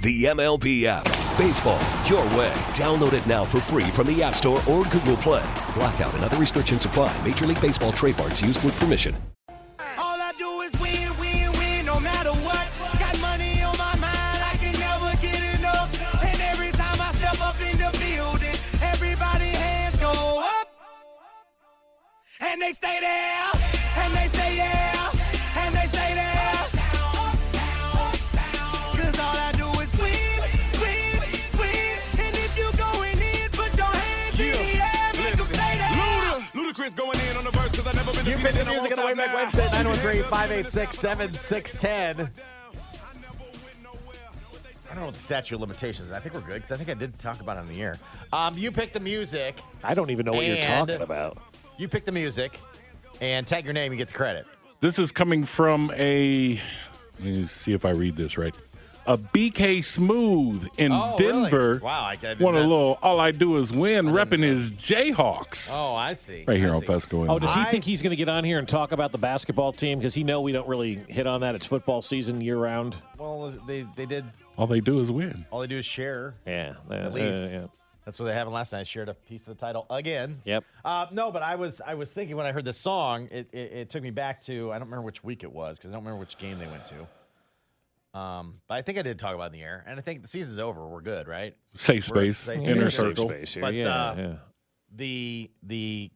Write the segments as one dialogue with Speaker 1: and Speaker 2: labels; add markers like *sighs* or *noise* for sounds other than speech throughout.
Speaker 1: The MLB app. Baseball, your way. Download it now for free from the App Store or Google Play. Blackout and other restrictions apply. Major League Baseball trademarks used with permission.
Speaker 2: All I do is win, win, win, no matter what. Got money on my mind, I can never get enough. And every time I step up in the building, everybody hands go up. And they stay there,
Speaker 3: verse because I never been
Speaker 4: You pick the
Speaker 3: and I
Speaker 4: music
Speaker 3: won't
Speaker 4: on the way
Speaker 3: stop
Speaker 4: back
Speaker 3: now.
Speaker 4: Wednesday, 913 586 7610. I don't know what the statute of limitations is. I think we're good because I think I did talk about it on the air. Um, you pick the music.
Speaker 5: I don't even know what you're
Speaker 4: And-
Speaker 5: talking about.
Speaker 4: You pick the music and tag your name. You get the credit.
Speaker 6: This is coming from a. Let me see if I read this right. A BK Smooth in
Speaker 4: Oh, really?
Speaker 6: Denver.
Speaker 4: Wow, I- I did
Speaker 6: Won a little. All I do is win. Repping his Jayhawks.
Speaker 4: Oh, I see.
Speaker 6: right here
Speaker 4: I
Speaker 6: on
Speaker 4: see.
Speaker 6: Fesco.
Speaker 5: Oh, does he
Speaker 4: I-
Speaker 5: think he's going to get on here and talk about the basketball team? Because he know we don't really hit on that. It's football season year round.
Speaker 4: Well, they they did.
Speaker 6: all they do is win.
Speaker 4: All they do is share.
Speaker 5: Yeah,
Speaker 4: At least. That's what they happened last night. I shared a piece of the title again.
Speaker 5: Yep.
Speaker 4: Uh, no, but I was I was thinking when I heard this song, it, it, it took me back to I don't remember which week it was because I don't remember which game they went to. Um, but I think I did talk about it in the air, and I think the season's over. We're good, right?
Speaker 6: Safe
Speaker 4: We're-
Speaker 6: space.
Speaker 4: safe
Speaker 6: Inner
Speaker 4: space.
Speaker 6: circle.
Speaker 5: space here.
Speaker 4: But,
Speaker 5: yeah,
Speaker 4: uh,
Speaker 5: yeah.
Speaker 4: The the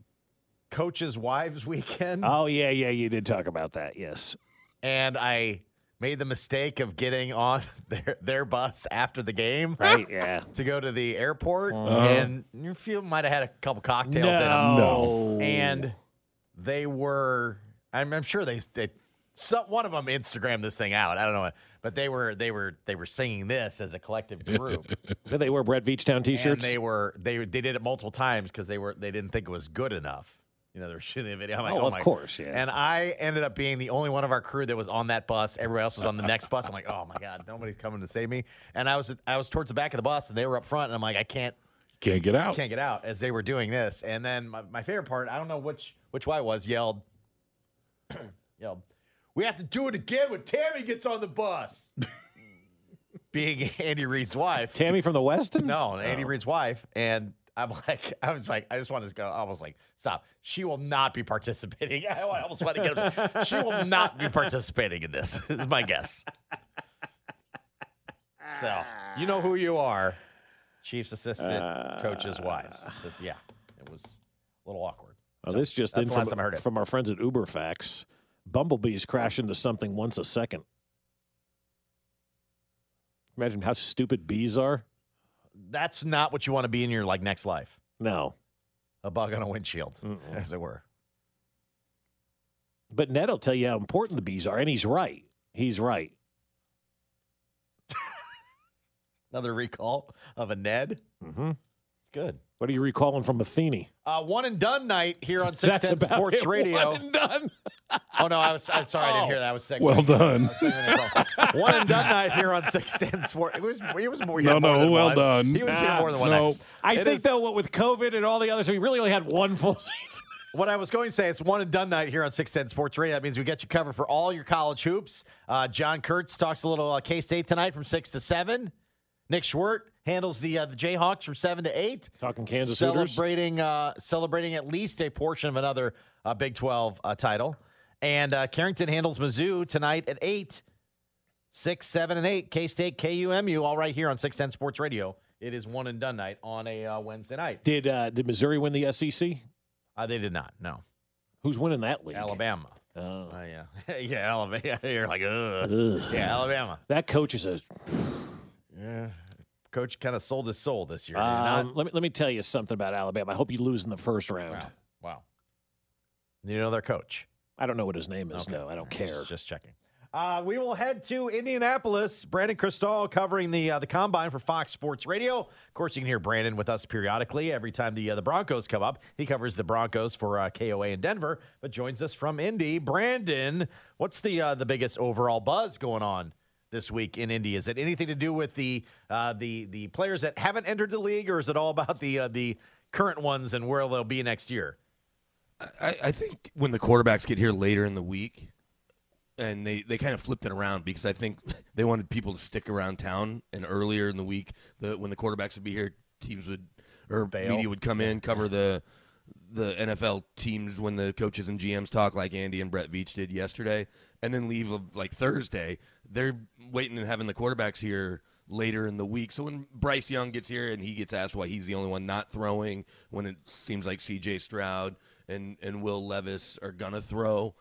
Speaker 4: coaches' wives *laughs* weekend,
Speaker 5: Oh yeah, yeah. You did talk about that. Yes.
Speaker 4: and I made the mistake of getting on *laughs* their their bus after the game.
Speaker 5: Right. *laughs* Yeah.
Speaker 4: To go to the airport,
Speaker 6: Uh-huh.
Speaker 4: and you feel might have had a couple cocktails in them.
Speaker 5: No.
Speaker 4: and they were I'm, I'm sure they, they some, one of them Instagrammed this thing out. I don't know, but they were they were they were singing this as a collective group, *laughs*
Speaker 5: Did they wear Brett Beachtown
Speaker 4: and
Speaker 5: T-shirts?
Speaker 4: they were they they did it multiple times because they were they didn't think it was good enough. You know, they were *laughs* shooting the video. I'm like,
Speaker 5: Oh,
Speaker 4: oh,
Speaker 5: of
Speaker 4: my-
Speaker 5: course, yeah.
Speaker 4: And I ended up being the only one of our crew that was on that bus. Everybody else was on the next bus. I'm like, oh my god, nobody's coming to save me. And I was I was towards the back of the bus, and they were up front, and I'm like, I can't
Speaker 6: Can't get out.
Speaker 4: can't get out as they were doing this. And then my, my favorite part, I don't know which which it was, yelled, *clears throat* yelled, "We have to do it again when Tammy gets on the bus." *laughs* Being Andy Reid's wife.
Speaker 5: Tammy from the West?
Speaker 4: No, Andy
Speaker 5: Oh.
Speaker 4: Reid's wife. And I'm like, *laughs* I was like, I just want to go. I was like, stop. She will not be participating. *laughs* I almost want to get upset. She will not be participating in this. Is my guess. So you know who you are, Chiefs assistant uh, coaches' wives. This, yeah, it was a little awkward.
Speaker 5: Oh, this just
Speaker 4: that's
Speaker 5: in
Speaker 4: the
Speaker 5: from,
Speaker 4: last time I heard it.
Speaker 5: from our friends at Uberfax. Bumblebees crash into something once a second. Imagine how stupid bees are.
Speaker 4: That's not what you want to be in your like next life.
Speaker 5: No,
Speaker 4: A bug on a windshield, as it were.
Speaker 5: but Ned will tell you how important the bees are, and he's right. He's right. *laughs*
Speaker 4: Another recall of a Ned.
Speaker 5: Mm-hmm.
Speaker 4: It's good.
Speaker 5: What are you recalling from Matheny?
Speaker 4: Uh, one and done night here on *laughs*
Speaker 5: That's
Speaker 4: 610
Speaker 5: about
Speaker 4: Sports
Speaker 5: it.
Speaker 4: Radio.
Speaker 5: One and done. *laughs*
Speaker 4: Oh no, I was I'm sorry, I didn't
Speaker 5: Oh.
Speaker 4: hear that. I was segueing.
Speaker 6: Well done.
Speaker 4: I was segueing *laughs* it. One and done night here on 610 Sports. It was it was more. he
Speaker 6: No,
Speaker 4: more
Speaker 6: no,
Speaker 4: than
Speaker 6: well
Speaker 4: one.
Speaker 6: done.
Speaker 4: He was here
Speaker 5: Ah,
Speaker 4: more than one
Speaker 6: no.
Speaker 4: night.
Speaker 5: I
Speaker 4: It
Speaker 5: think
Speaker 4: is-
Speaker 5: though, what with COVID and all the others, we really only had one full season.
Speaker 4: What I was going to say, it's one and done night here on 610 Sports Radio. That means we get you covered for all your college hoops. Uh, John Kurtz talks a little uh, K State tonight from 6 to 7. Nick Schwert handles the uh, the Jayhawks from 7 to 8.
Speaker 5: Talking Kansas
Speaker 4: celebrating uh, celebrating at least a portion of another uh, Big 12 uh, title. And uh, Carrington handles Mizzou tonight at 8. 6, 7, and 8. K State, KUMU, all right here on 610 Sports Radio. It is one and done night on a uh, Wednesday night.
Speaker 5: Did uh, did Missouri win the SEC?
Speaker 4: Uh, they did not. No.
Speaker 5: Who's winning that league?
Speaker 4: Alabama.
Speaker 5: Oh.
Speaker 4: Oh yeah, *laughs* yeah, Alabama. *laughs* You're like, ugh.
Speaker 5: Ugh.
Speaker 4: yeah, Alabama.
Speaker 5: That coach is a.
Speaker 4: Yeah, coach kind of sold his soul this year. did he not?
Speaker 5: Um, let me let me tell you something about Alabama. I hope you lose in the first round.
Speaker 4: Wow, wow. You know their coach.
Speaker 5: I don't know what his name is.
Speaker 4: Okay.
Speaker 5: No, I don't care.
Speaker 4: Just, just checking. Uh, we will head to Indianapolis. Brandon Krisztal covering the uh, the combine for Fox Sports Radio. Of course, you can hear Brandon with us periodically every time the uh, the Broncos come up. He covers the Broncos for uh, KOA in Denver, but joins us from Indy. Brandon, what's the uh, the biggest overall buzz going on this week in India. Is it anything to do with the uh, the the players that haven't entered the league, or is it all about the uh, the current ones and where they'll be next year?
Speaker 7: I, I think when the quarterbacks get here later in the week, and they, they kind of flipped it around because I think *laughs* they wanted people to stick around town, and earlier in the week, the when the quarterbacks would be here, teams would or
Speaker 4: Bail.
Speaker 7: media would come in cover the the NFL teams when the coaches and GMs talk like Andy and Brett Veach did yesterday, and then leave like Thursday. They're waiting and having the quarterbacks here later in the week. So when Bryce Young gets here and he gets asked why he's the only one not throwing, when it seems like C.J. Stroud and and Will Levis are gonna throw.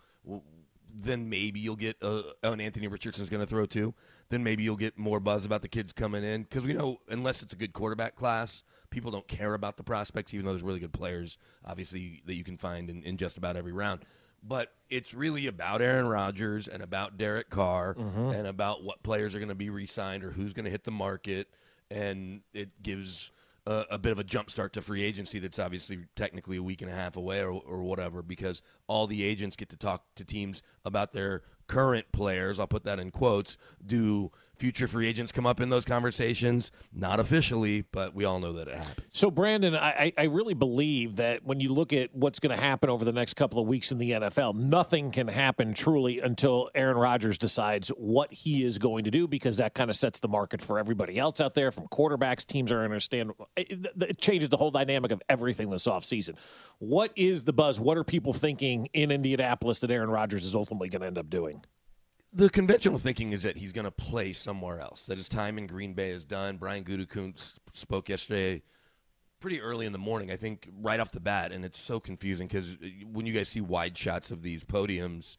Speaker 7: Then maybe you'll get uh, oh, and Anthony Richardson's to throw too. Then maybe you'll get more buzz about the kids coming in because we know unless it's a good quarterback class, people don't care about the prospects, even though there's really good players, obviously that you can find in, in just about every round. But it's really about Aaron Rodgers and about Derek Carr mm-hmm. and about what players are going to be re-signed or who's going to hit the market, and it gives a, a bit of a jump start to free agency that's obviously technically a week and a half away or, or whatever because all the agents get to talk to teams about their current players. I'll put that in quotes. Do future free agents come up in those conversations not officially but we all know that it happens
Speaker 5: So, Brandon, I, I really believe that when you look at what's going to happen over the next couple of weeks in the NFL, nothing can happen truly until Aaron Rodgers decides what he is going to do because that kind of sets the market for everybody else out there from quarterbacks. Teams are understand. It, it changes the whole dynamic of everything this offseason. What is the buzz? What are people thinking in Indianapolis that Aaron Rodgers is ultimately going to end up doing?
Speaker 7: The conventional thinking is that he's going to play somewhere else. That his time in Green Bay is done. Brian Gutekunst spoke yesterday, pretty early in the morning. I think right off the bat, and it's so confusing because uh, when you guys see wide shots of these podiums,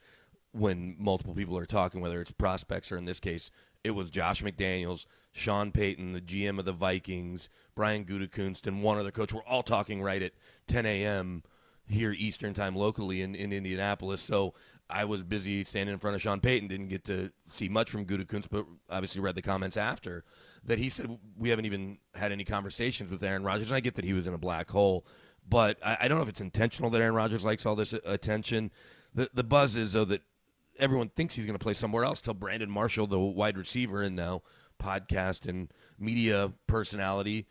Speaker 7: when multiple people are talking, whether it's prospects or in this case, it was Josh McDaniels, Sean Payton, the GM of the Vikings, Brian Gutekunst, and one other coach. We're all talking right at 10 a.m. here Eastern time locally in, in Indianapolis. So I was busy standing in front of Sean Payton, didn't get to see much from Gutekunst, but obviously read the comments after that he said we haven't even had any conversations with Aaron Rodgers. And I get that he was in a black hole, but I, I don't know if it's intentional that Aaron Rodgers likes all this uh, attention. The the buzz is though that everyone thinks he's going to play somewhere else. Till Brandon Marshall, the wide receiver and now podcast and media personality,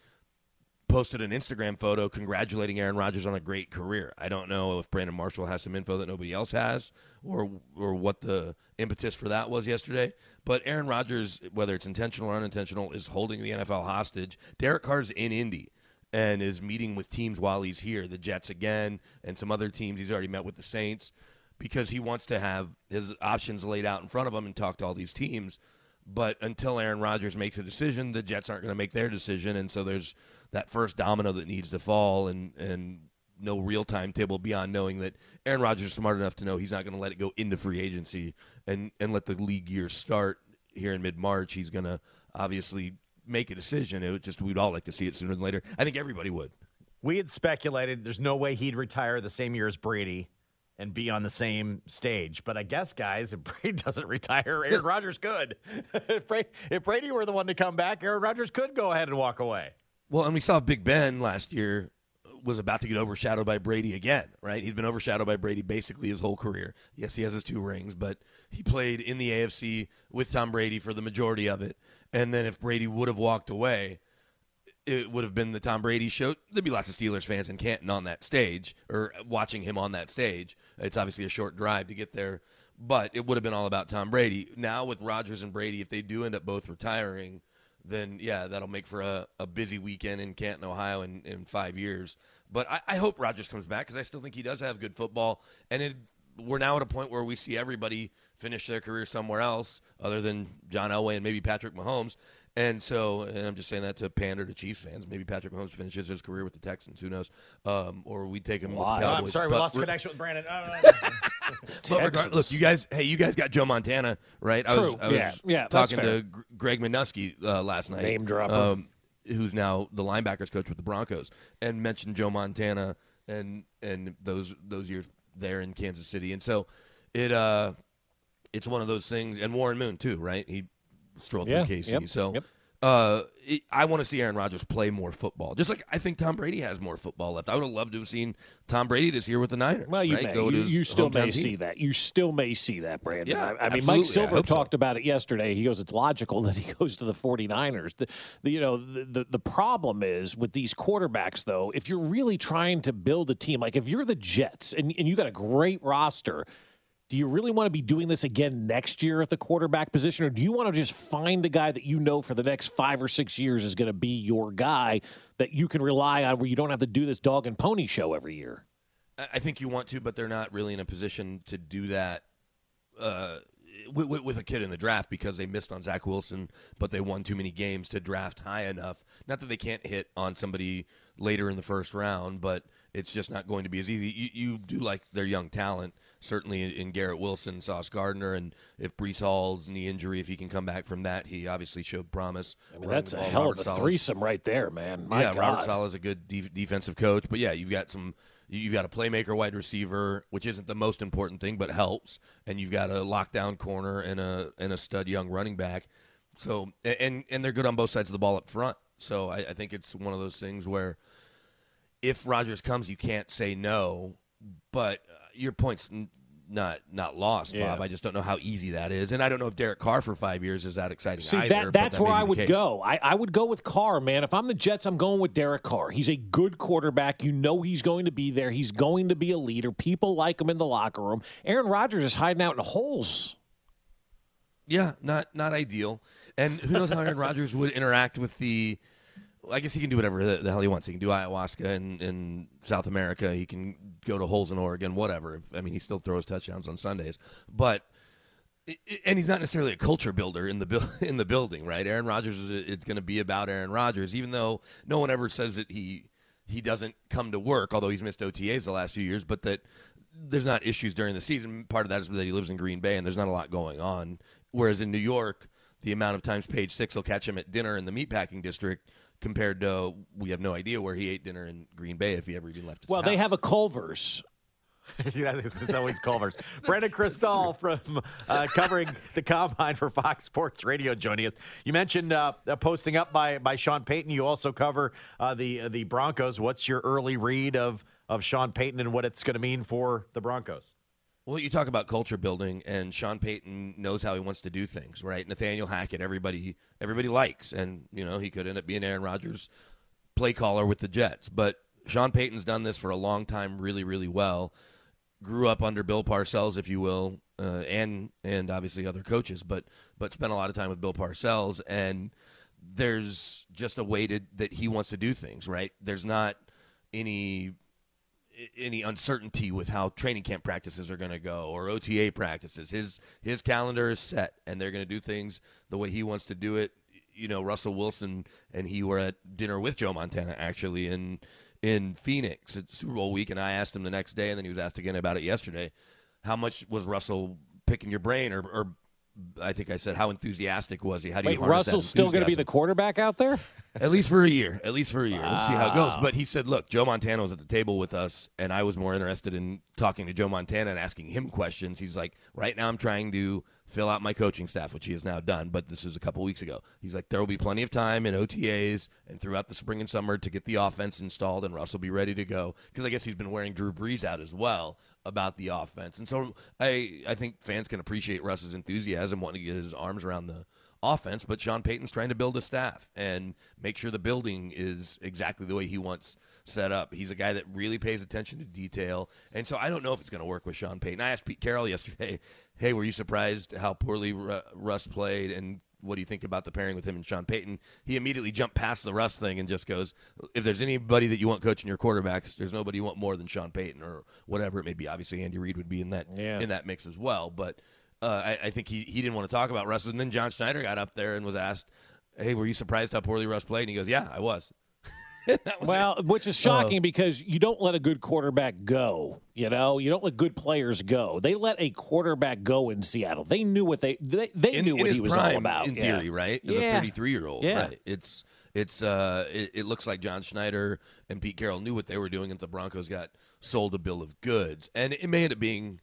Speaker 7: posted an Instagram photo congratulating Aaron Rodgers on a great career. I don't know if Brandon Marshall has some info that nobody else has, or or what the impetus for that was yesterday. But Aaron Rodgers, whether it's intentional or unintentional, is holding the NFL hostage. Derek Carr's in Indy and is meeting with teams while he's here, the Jets again, and some other teams. He's already met with the Saints because he wants to have his options laid out in front of him and talk to all these teams. But until Aaron Rodgers makes a decision, the Jets aren't going to make their decision, and so there's that first domino that needs to fall, and and no real timetable beyond knowing that Aaron Rodgers is smart enough to know he's not going to let it go into free agency and and let the league year start here in mid March. He's going to obviously make a decision. It would just we'd all like to see it sooner than later. I think everybody would.
Speaker 4: We had speculated there's no way he'd retire the same year as Brady and be on the same stage. But I guess, guys, if *laughs* Brady doesn't retire, Aaron *laughs* Rodgers could. *laughs* if, Brady, if Brady were the one to come back, Aaron Rodgers could go ahead and walk away.
Speaker 7: Well, and we saw Big Ben last year was about to get overshadowed by Brady again, right? He's been overshadowed by Brady basically his whole career. Yes, he has his two rings, but he played in the AFC with Tom Brady for the majority of it. And then if Brady would have walked away, it would have been the Tom Brady show. There'd be lots of Steelers fans in Canton on that stage or watching him on that stage. It's obviously a short drive to get there, but it would have been all about Tom Brady. Now with Rodgers and Brady, if they do end up both retiring, then yeah, that'll make for a, a busy weekend in Canton, Ohio in, in five years. But I, I hope Rodgers comes back because I still think he does have good football. And it, we're now at a point where we see everybody finish their career somewhere else other than John Elway and maybe Patrick Mahomes. And so, and I'm just saying that to pander to Chiefs fans. Maybe Patrick Mahomes finishes his career with the Texans. Who knows? Um, or we take him with the
Speaker 5: Why?
Speaker 7: Cowboys.
Speaker 4: I'm sorry, we
Speaker 7: But
Speaker 4: lost
Speaker 7: re-
Speaker 4: connection with Brandon. *laughs*
Speaker 7: But regard- look, you guys. Hey, you guys got Joe Montana, right? I was,
Speaker 5: True.
Speaker 7: I was
Speaker 5: Yeah. Yeah,
Speaker 7: talking to Gr- Greg Manusky uh, last night.
Speaker 5: Name dropper.
Speaker 7: Um, who's now the linebackers coach with the Broncos, and mentioned Joe Montana and and those those years there in Kansas City, and so it. uh it's one of those things. And Warren Moon too, right? He strolled
Speaker 5: Yeah,
Speaker 7: through KC.
Speaker 5: yep,
Speaker 7: So
Speaker 5: yep.
Speaker 7: uh, it, I want to see Aaron Rodgers play more football. Just like I think Tom Brady has more football left. I would have loved to have seen Tom Brady this year with the Niners.
Speaker 5: Well, you
Speaker 7: right?
Speaker 5: may. You, you still may
Speaker 7: team.
Speaker 5: see that. You still may see that, Brandon.
Speaker 7: Yeah,
Speaker 5: I, I mean. Mike Silver
Speaker 7: so.
Speaker 5: talked about it yesterday. He goes, it's logical *laughs* that he goes to the 49ers. The, the, you know, the, the, the problem is with these quarterbacks, though, if you're really trying to build a team, like if you're the Jets and, and you got a great roster, do you really want to be doing this again next year at the quarterback position, or do you want to just find a guy that you know for the next five or six years is going to be your guy that you can rely on, where you don't have to do this dog and pony show every year?
Speaker 7: I think you want to, but they're not really in a position to do that uh, with, with a kid in the draft because they missed on Zach Wilson, but they won too many games to draft high enough. Not that they can't hit on somebody later in the first round, but it's just not going to be as easy. You, you do like their young talent, certainly in, Garrett Wilson, Sauce Gardner, and if Breece Hall's knee injury, if he can come back from that, he obviously showed promise.
Speaker 5: I mean, that's a hell
Speaker 7: Robert
Speaker 5: of a
Speaker 7: Saleh's-
Speaker 5: threesome right there, man. My
Speaker 7: yeah,
Speaker 5: God.
Speaker 7: Robert Saleh is a good def- defensive coach, but yeah, you've got some. You've got a playmaker, wide receiver, which isn't the most important thing, but helps, and you've got a lockdown corner and a and a stud young running back. So and and they're good on both sides of the ball up front. So I, I think it's one of those things where if Rodgers comes, you can't say no. But uh, your point's n- not not lost,
Speaker 5: Yeah.
Speaker 7: Bob. I just don't know how easy that is, and I don't know if Derek Carr for five years is that exciting.
Speaker 5: See,
Speaker 7: either,
Speaker 5: that, that's
Speaker 7: that
Speaker 5: where I would
Speaker 7: case.
Speaker 5: go. I, I would go with Carr, man. If I'm the Jets, I'm going with Derek Carr. He's a good quarterback. You know he's going to be there. He's going to be a leader. People like him in the locker room. Aaron Rodgers is hiding out in holes.
Speaker 7: Yeah, not not ideal. And who knows how Aaron Rodgers would interact with the. I guess he can do whatever the, hell he wants. He can do ayahuasca in, in South America. He can go to holes in Oregon, whatever. I mean, he still throws touchdowns on Sundays, but and he's not necessarily a culture builder in the buil- *laughs* in the building, right? Aaron Rodgers is it's going to be about Aaron Rodgers, even though no one ever says that he he doesn't come to work, although he's missed OTAs the last few years, but that there's not issues during the season. Part of that is that he lives in Green Bay and there's not a lot going on. Whereas in New York, the amount of times Page Six will catch him at dinner in the meatpacking district compared to we have no idea where he ate dinner in Green Bay if he ever even left. His
Speaker 5: Well, they have a Culver's. *laughs*
Speaker 4: yeah, this is always Culver's. Brandon Krisztal from uh, covering the combine for Fox Sports Radio joining us. You mentioned uh, uh, posting up by by Sean Payton. You also cover uh, the uh, the Broncos. What's your early read of of Sean Payton and what it's going to mean for the Broncos?
Speaker 7: Well, you talk about culture building, and Sean Payton knows how he wants to do things, right? Nathaniel Hackett, everybody, everybody likes, and you know he could end up being Aaron Rodgers' play caller with the Jets. But Sean Payton's done this for a long time, really, really well. Grew up under Bill Parcells, if you will, uh, and and obviously other coaches, but but spent a lot of time with Bill Parcells, and there's just a way to, that he wants to do things, right? There's not any any uncertainty with how training camp practices are going to go or OTA practices. His his calendar is set, and they're going to do things the way he wants to do it. You know, Russell Wilson and he were at dinner with Joe Montana actually in in Phoenix at Super Bowl week, and I asked him the next day, and then he was asked again about it yesterday. How much was Russell picking your brain, or, or I think I said how enthusiastic was he? How do
Speaker 5: Wait,
Speaker 7: you
Speaker 5: Russell's still going to be the quarterback out there?
Speaker 7: At least for a year. At least for a year. Let's see how it goes. But he said, look, Joe Montana was at the table with us, and I was more interested in talking to Joe Montana and asking him questions. He's like, right now I'm trying to fill out my coaching staff, which he has now done, but this was a couple weeks ago. He's like, there will be plenty of time in OTAs and throughout the spring and summer to get the offense installed, and Russ will be ready to go. Because I guess he's been wearing Drew Brees out as well about the offense. And so I, I think fans can appreciate Russ's enthusiasm, wanting to get his arms around the offense, but Sean Payton's trying to build a staff and make sure the building is exactly the way he wants set up. He's a guy that really pays attention to detail. And so I don't know if it's going to work with Sean Payton. I asked Pete Carroll *laughs* yesterday, hey, were you surprised how poorly Ru- Russ played? And what do you think about the pairing with him and Sean Payton? He immediately jumped past the Russ thing and just goes, if there's anybody that you want coaching your quarterbacks, there's nobody you want more than Sean Payton or whatever it may be. Obviously, Andy Reid would be in that
Speaker 5: Yeah.
Speaker 7: in that mix as well. But uh, I, I think he, he didn't want to talk about Russ. And then John Schneider got up there and was asked, hey, were you surprised how poorly Russ played? And he goes, yeah, I was. *laughs* That was
Speaker 5: Well,
Speaker 7: it.
Speaker 5: which is shocking because you don't let a good quarterback go. You know, you don't let good players go. They let a quarterback go in Seattle. They knew what they they, they
Speaker 7: in,
Speaker 5: knew
Speaker 7: in
Speaker 5: what he was
Speaker 7: prime,
Speaker 5: all about.
Speaker 7: in
Speaker 5: Yeah.
Speaker 7: theory, right? As
Speaker 5: Yeah.
Speaker 7: a 33 year old,
Speaker 5: Yeah.
Speaker 7: right? It's it's uh, it, it looks like John Schneider and Pete Carroll knew what they were doing, and the Broncos got sold a bill of goods, and it may end up being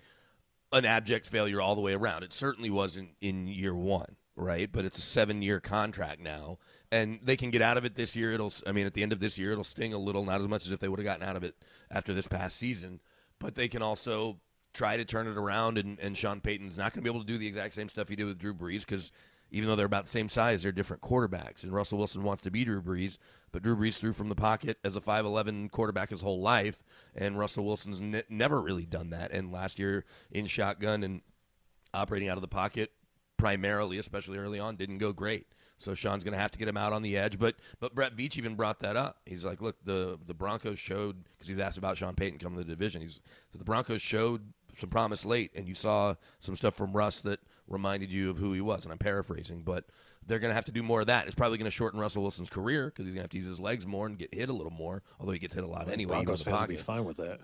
Speaker 7: an abject failure all the way around. It certainly wasn't in year one, right? But it's a seven-year contract now, and they can get out of it this year. It'll, I mean, at the end of this year, it'll sting a little, not as much as if they would have gotten out of it after this past season. But they can also try to turn it around, and, and Sean Payton's not going to be able to do the exact same stuff he did with Drew Brees because even though they're about the same size, they're different quarterbacks. And Russell Wilson wants to be Drew Brees, but Drew Brees threw from the pocket as a 5'11 quarterback his whole life, and Russell Wilson's ne- never really done that. And last year in shotgun and operating out of the pocket, primarily, especially early on, didn't go great. So Sean's going to have to get him out on the edge. But but Brett Veach even brought that up. He's like, look, the the Broncos showed because he was asked about Sean Payton coming to the division. He's so the Broncos showed some promise late, and you saw some stuff from Russ that reminded you of who he was. And I'm paraphrasing, but they're going to have to do more of that. It's probably going to shorten Russell Wilson's career because he's going to have to use his legs more and get hit a little more. Although he gets hit a lot anyway.
Speaker 5: Broncos fans be fine with that.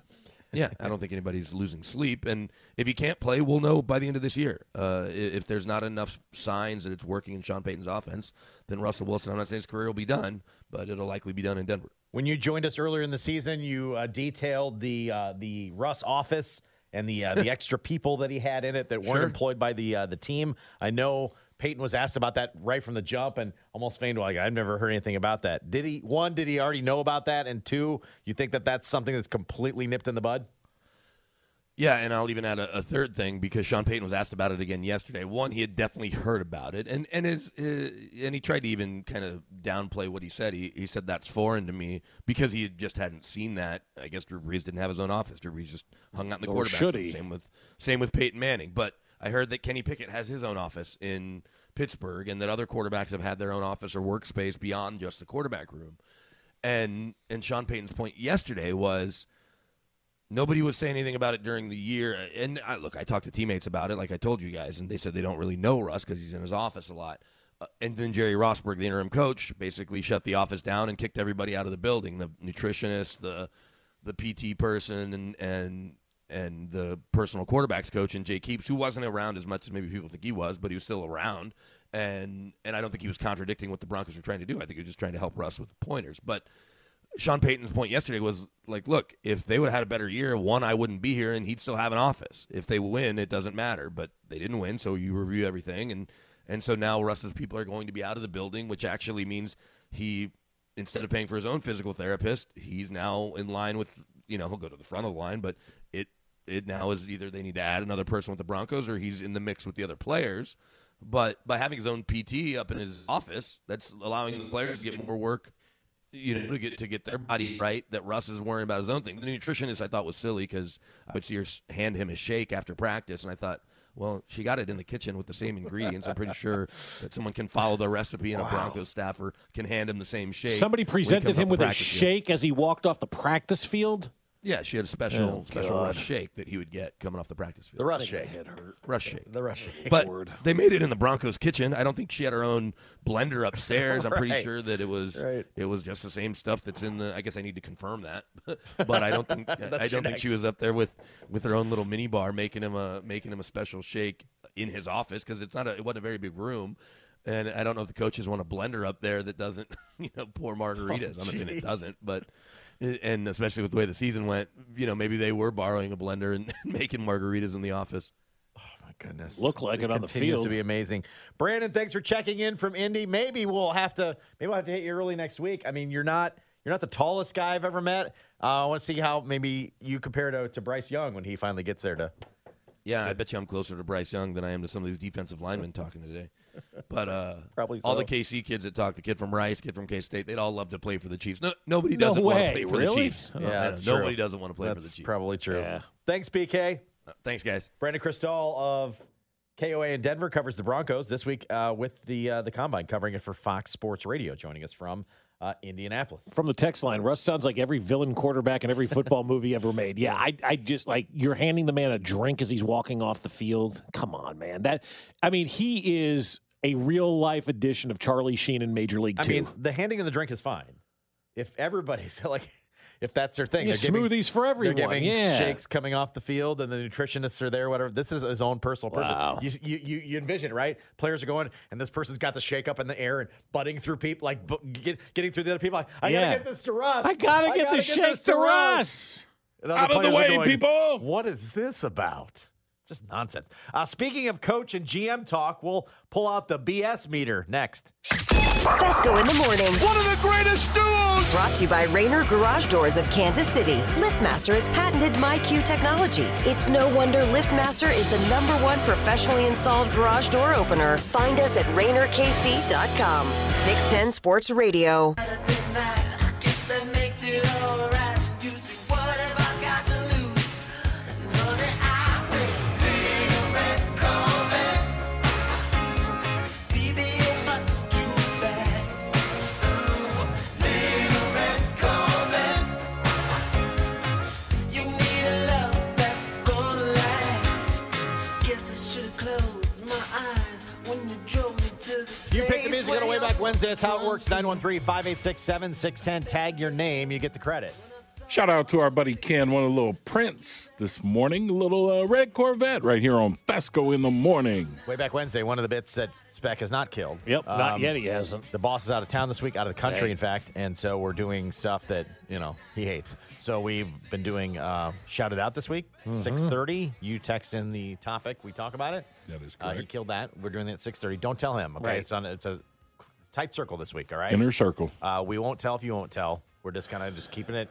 Speaker 7: Yeah, I don't think anybody's losing sleep. And if he can't play, we'll know by the end of this year. Uh, if there's not enough signs that it's working in Sean Payton's offense, then Russell Wilson, I'm not saying his career will be done, but it'll likely be done in Denver.
Speaker 4: When you joined us earlier in the season, you uh, detailed the uh, the Russ office and the uh, the *laughs* extra people that he had in it that weren't
Speaker 7: Sure.
Speaker 4: employed by the uh, the team. I know Payton was asked about that right from the jump, and almost feigned like I've never heard anything about that. Did he? One, did he already know about that? And two, you think that that's something that's completely nipped in the bud?
Speaker 7: Yeah, and I'll even add a, a third thing because Sean Payton was asked about it again yesterday. One, he had definitely heard about it, and and his uh, and he tried to even kind of downplay what he said. He he said that's foreign to me because he just hadn't seen that. I guess Drew Brees didn't have his own office. Drew Brees just hung out in the
Speaker 5: Or
Speaker 7: quarterback.
Speaker 5: should
Speaker 7: room.
Speaker 5: he?
Speaker 7: Same with same with Peyton Manning. But I heard that Kenny Pickett has his own office in Pittsburgh, and that other quarterbacks have had their own office or workspace beyond just the quarterback room. And and Sean Payton's point yesterday was nobody was saying anything about it during the year. And I, look, I talked to teammates about it, like I told you guys, and they said they don't really know Russ because he's in his office a lot. Uh, and then Jerry Rosburg, the interim coach, basically shut the office down and kicked everybody out of the building. The nutritionist, the the PT person, and and and the personal quarterbacks coach, and Jake Heaps, who wasn't around as much as maybe people think he was, but he was still around. And and I don't think he was contradicting what the Broncos were trying to do. I think he was just trying to help Russ with pointers, but. Sean Payton's point yesterday was like, look, if they would have had a better year, one, I wouldn't be here, and he'd still have an office. If they win, it doesn't matter. But they didn't win, so you review everything, and and so now Russ's people are going to be out of the building, which actually means he, instead of paying for his own physical therapist, he's now in line with, you know, he'll go to the front of the line, but it now is either they need to add another person with the Broncos or he's in the mix with the other players. But by having his own PT up in his office, that's allowing the players to get more work you know, to get to get their body right. That Russ is worrying about his own thing. The nutritionist I thought was silly because I would see her hand him a shake after practice, and I thought, well, she got it in the kitchen with the same ingredients. I'm pretty sure that someone can follow the recipe, and a Broncos staffer can hand him the same shake.
Speaker 5: Somebody presented him with a
Speaker 7: practice field.
Speaker 5: shake as he walked off the practice field.
Speaker 7: Yeah, she had a special
Speaker 5: Oh,
Speaker 7: special
Speaker 5: God.
Speaker 7: Russ shake that he would get coming off the practice field.
Speaker 4: The rush shake.
Speaker 5: Head hurt.
Speaker 7: Russ shake.
Speaker 4: The rush shake.
Speaker 7: But
Speaker 5: Lord.
Speaker 7: they made it in the Broncos kitchen. I don't think she had her own blender upstairs. I'm pretty *laughs* sure that it was
Speaker 4: Right.
Speaker 7: it was just the same stuff that's in the. I guess I need to confirm that, *laughs* but I don't think *laughs* I don't think
Speaker 4: next-
Speaker 7: she was up there with with her own little mini bar making him a making him a special shake in his office because it's not a it wasn't a very big room. And I don't know if the coaches want a blender up there that doesn't, you know, pour oh, margaritas. I'm not saying it doesn't, but and especially with the way the season went, you know, maybe they were borrowing a blender and *laughs* making margaritas in the office.
Speaker 4: Oh my goodness.
Speaker 5: Look like it on the
Speaker 4: continues
Speaker 5: field.
Speaker 4: to be amazing. Brandon, thanks for checking in from Indy. Maybe we'll have to maybe we'll have to hit you early next week. I mean, you're not you're not the tallest guy I've ever met. Uh, I want to see how maybe you compare to, to Bryce Young when he finally gets there to
Speaker 7: Yeah, I bet you I'm closer to Bryce Young than I am to some of these defensive linemen talking today. But uh,
Speaker 4: Probably
Speaker 7: all the KC kids that talk, the kid from Rice, kid from K State, they'd all love to play for the Chiefs. No, nobody doesn't want to play for
Speaker 5: really?
Speaker 7: the Chiefs.
Speaker 5: Oh,
Speaker 4: Yeah,
Speaker 7: I know,
Speaker 4: that's
Speaker 7: nobody
Speaker 4: true.
Speaker 7: doesn't want to play for the
Speaker 4: That's
Speaker 7: Chiefs.
Speaker 4: probably true.
Speaker 5: Yeah.
Speaker 4: Thanks, BK.
Speaker 7: Uh, Thanks, guys.
Speaker 4: Brandon Krisztal of KOA in Denver covers the Broncos this week uh, with the uh, the combine, covering it for Fox Sports Radio, joining us from uh, Indianapolis.
Speaker 5: From the text line, Russ sounds like every villain quarterback in every football *laughs* movie ever made. Yeah, I, I just like you're handing the man a drink as he's walking off the field. Come on, man. That I mean, he is a real life edition of Charlie Sheen in Major League
Speaker 4: I
Speaker 5: Two.
Speaker 4: mean, the handing of the drink is fine if everybody's *laughs* like, if that's their thing.
Speaker 5: Yeah,
Speaker 4: They're giving-
Speaker 5: smoothies for everyone,
Speaker 4: They're giving
Speaker 5: yeah.
Speaker 4: shakes coming off the field, and the nutritionists are there. Whatever. This is his own personal
Speaker 5: Wow.
Speaker 4: person. You, you you envision right? Players are going, and this person's got the shake up in the air and butting through people, like get, getting through the other people. Like, I
Speaker 5: Yeah.
Speaker 4: gotta get this to Russ.
Speaker 5: I gotta get the shake
Speaker 4: this
Speaker 5: to Russ.
Speaker 4: Other
Speaker 6: Out of the way,
Speaker 4: going,
Speaker 6: people!
Speaker 4: What is this about? Just nonsense. Uh, speaking of coach and GM talk, we'll pull out the BS meter next.
Speaker 8: Fesco in the morning.
Speaker 3: One of the greatest duos!
Speaker 8: Brought to you by Rainer Garage Doors of Kansas City. LiftMaster has patented MyQ technology. It's no wonder LiftMaster is the number one professionally installed garage door opener. Find us at RainerKC.com. 610 Sports Radio.
Speaker 4: Music on a way back Wednesday. That's how it works. 913 586 7610. Tag your name. You get the credit.
Speaker 6: Shout out to our buddy Ken, one of the little Prince this morning, a little uh, red Corvette right here on Fesco in the morning.
Speaker 4: Way back Wednesday, one of the bits that Spec has not killed.
Speaker 5: Yep, not
Speaker 4: Um,
Speaker 5: yet. He hasn't.
Speaker 4: The boss is out of town this week, out of the country,
Speaker 5: Hey.
Speaker 4: in fact, and so we're doing stuff that you know he hates. So we've been doing uh, shout it out this week,
Speaker 5: Mm-hmm.
Speaker 4: thirty. You text in the topic, we talk about it.
Speaker 6: That is
Speaker 4: Uh, he
Speaker 6: correct.
Speaker 4: killed that. We're doing that at six thirty. Don't tell him. Okay,
Speaker 5: Right.
Speaker 4: it's on. It's a tight circle this week. All right.
Speaker 6: Inner circle.
Speaker 4: Uh, we won't tell if you won't tell. We're just kind of just keeping it